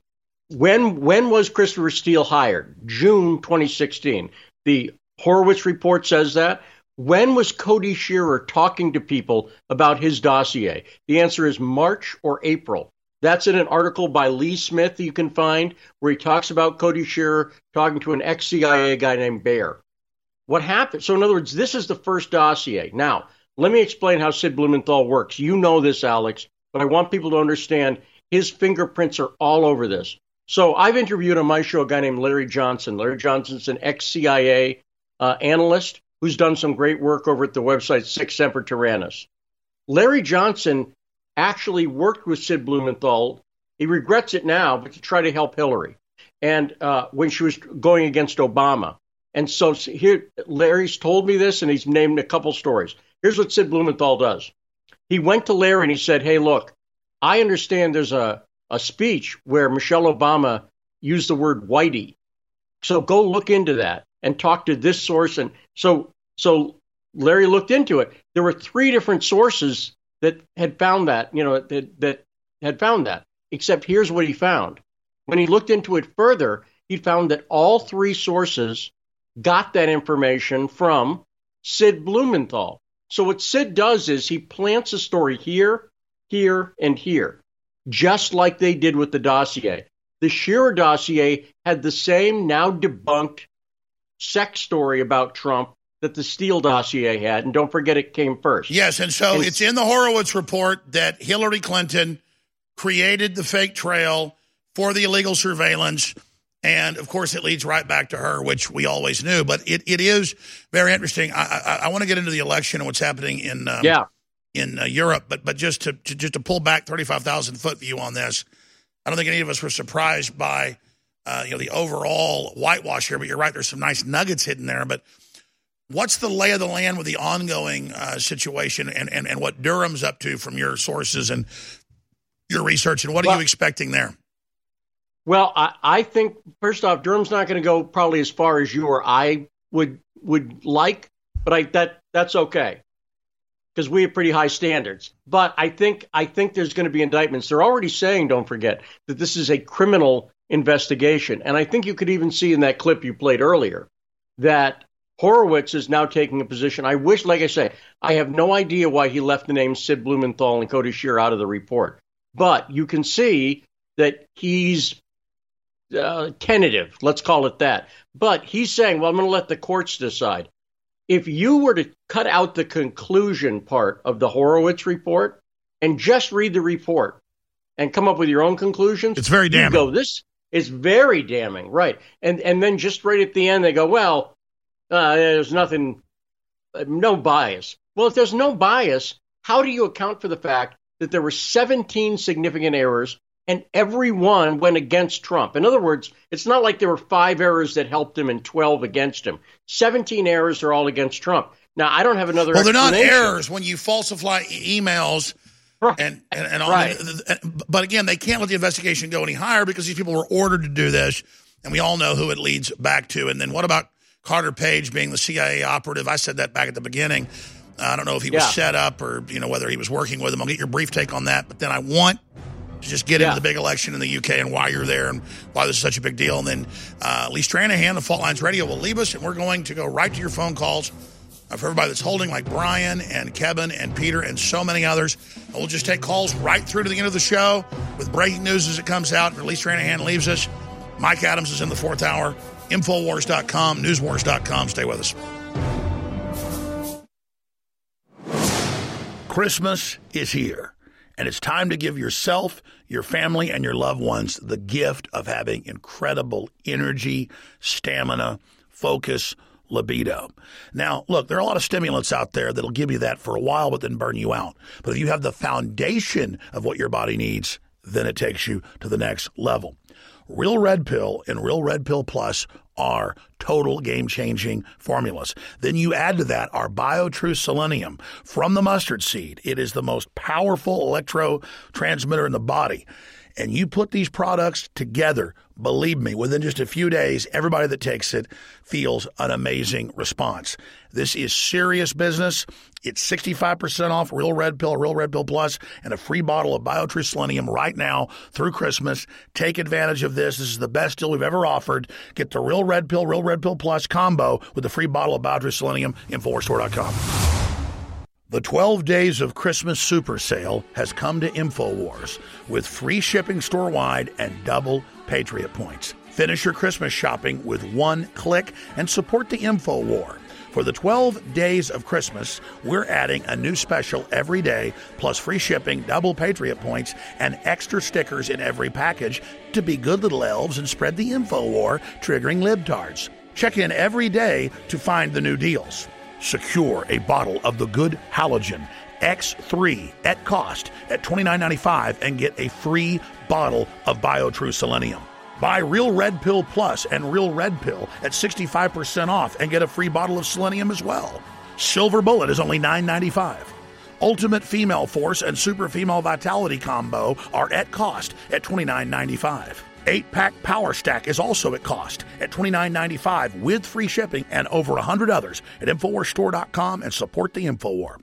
when when was Christopher Steele hired? June 2016. The Horowitz report says that. When was Cody Shearer talking to people about his dossier? The answer is March or April. That's in an article by Lee Smith you can find where he talks about Cody Shearer talking to an ex CIA guy named Bear. What happened? So, in other words, this is the first dossier. Now, let me explain how Sid Blumenthal works. You know this, Alex, but I want people to understand his fingerprints are all over this. So, I've interviewed on my show a guy named Larry Johnson. Larry Johnson's an ex CIA uh, analyst who's done some great work over at the website Sic Semper Tyrannis. Larry Johnson actually worked with Sid Blumenthal. He regrets it now, but to try to help Hillary. And uh, when she was going against Obama. And so here, Larry's told me this, and he's named a couple stories. Here's what Sid Blumenthal does. He went to Larry and he said, "Hey, look, I understand there's a, a speech where Michelle Obama used the word whitey. So go look into that and talk to this source. And so, so Larry looked into it. There were three different sources that had found that, you know, that, that had found that. Except here's what he found. When he looked into it further, he found that all three sources got that information from Sid Blumenthal. So what Sid does is he plants a story here, here, and here, just like they did with the dossier. The Shearer dossier had the same now debunked sex story about Trump that the Steele dossier had, and don't forget it came first. Yes, and so and it's in the Horowitz report that Hillary Clinton created the fake trail for the illegal surveillance. And of course, it leads right back to her, which we always knew. But it, it is very interesting. I, I, I want to get into the election and what's happening in um, yeah. in uh, Europe, but but just to, to just to pull back thirty five thousand foot view on this, I don't think any of us were surprised by uh, you know the overall whitewash here. But you're right, there's some nice nuggets hidden there. But what's the lay of the land with the ongoing uh, situation and, and and what Durham's up to from your sources and your research, and what well, are you expecting there? Well, I, I think first off, Durham's not going to go probably as far as you or I would would like, but I that that's okay because we have pretty high standards. But I think I think there's going to be indictments. They're already saying, don't forget, that this is a criminal investigation, and I think you could even see in that clip you played earlier that Horowitz is now taking a position. I wish, like I say, I have no idea why he left the name Sid Blumenthal and Cody Shearer out of the report, but you can see that he's uh, tentative, let's call it that. But he's saying, well, I'm going to let the courts decide. If you were to cut out the conclusion part of the Horowitz report and just read the report and come up with your own conclusions, it's very damning. go, this is very damning, right? And and then just right at the end, they go, well, uh, there's nothing, no bias. Well, if there's no bias, how do you account for the fact that there were 17 significant errors and everyone went against Trump. In other words, it's not like there were five errors that helped him and 12 against him. 17 errors are all against Trump. Now, I don't have another Well, they're not errors when you falsify emails. Right. And, and, and all right. but again, they can't let the investigation go any higher because these people were ordered to do this, and we all know who it leads back to. And then what about Carter Page being the CIA operative? I said that back at the beginning. I don't know if he was set up or you know whether he was working with them. I'll get your brief take on that. But then I want to just get into the big election in the UK and why you're there and why this is such a big deal. And then uh, Lee Stranahan of Fault Lines Radio will leave us, and we're going to go right to your phone calls for everybody that's holding, like Brian and Kevin and Peter and so many others. And we'll just take calls right through to the end of the show with breaking news as it comes out. Lee Stranahan leaves us. Mike Adams is in the fourth hour. Infowars.com, newswars.com. Stay with us. Christmas is here, and it's time to give yourself, your family, and your loved ones the gift of having incredible energy, stamina, focus, libido. Now, look, there are a lot of stimulants out there that'll give you that for a while, but then burn you out. But if you have the foundation of what your body needs, then it takes you to the next level. Real Red Pill and Real Red Pill Plus are total game changing formulas. Then you add to that our BioTrue Selenium from the mustard seed. It is the most powerful electrotransmitter in the body. And you put these products together, believe me, within just a few days, everybody that takes it feels an amazing response. This is serious business. It's 65% off Real Red Pill, Real Red Pill Plus, and a free bottle of BioTrue Selenium right now through Christmas. Take advantage of this. This is the best deal we've ever offered. Get the Real Red Pill, Real Red Pill Plus combo with the free bottle of BioTrue Selenium, InfoWarsStore.com. The 12 Days of Christmas Super Sale has come to InfoWars with free shipping store wide and double Patriot points. Finish your Christmas shopping with one click and support the InfoWar. For the 12 days of Christmas, we're adding a new special every day, plus free shipping, double Patriot points, and extra stickers in every package to be good little elves and spread the info war, triggering libtards. Check in every day to find the new deals. Secure a bottle of the good halogen X3 at cost at $29.95 and get a free bottle of BioTrue Selenium. Buy Real Red Pill Plus and Real Red Pill at 65% off and get a free bottle of selenium as well. Silver Bullet is only $9.95. Ultimate Female Force and Super Female Vitality Combo are at cost at $29.95. 8 pack Power Stack is also at cost at $29.95 with free shipping and over 100 others at InfoWarsStore.com and support the InfoWar.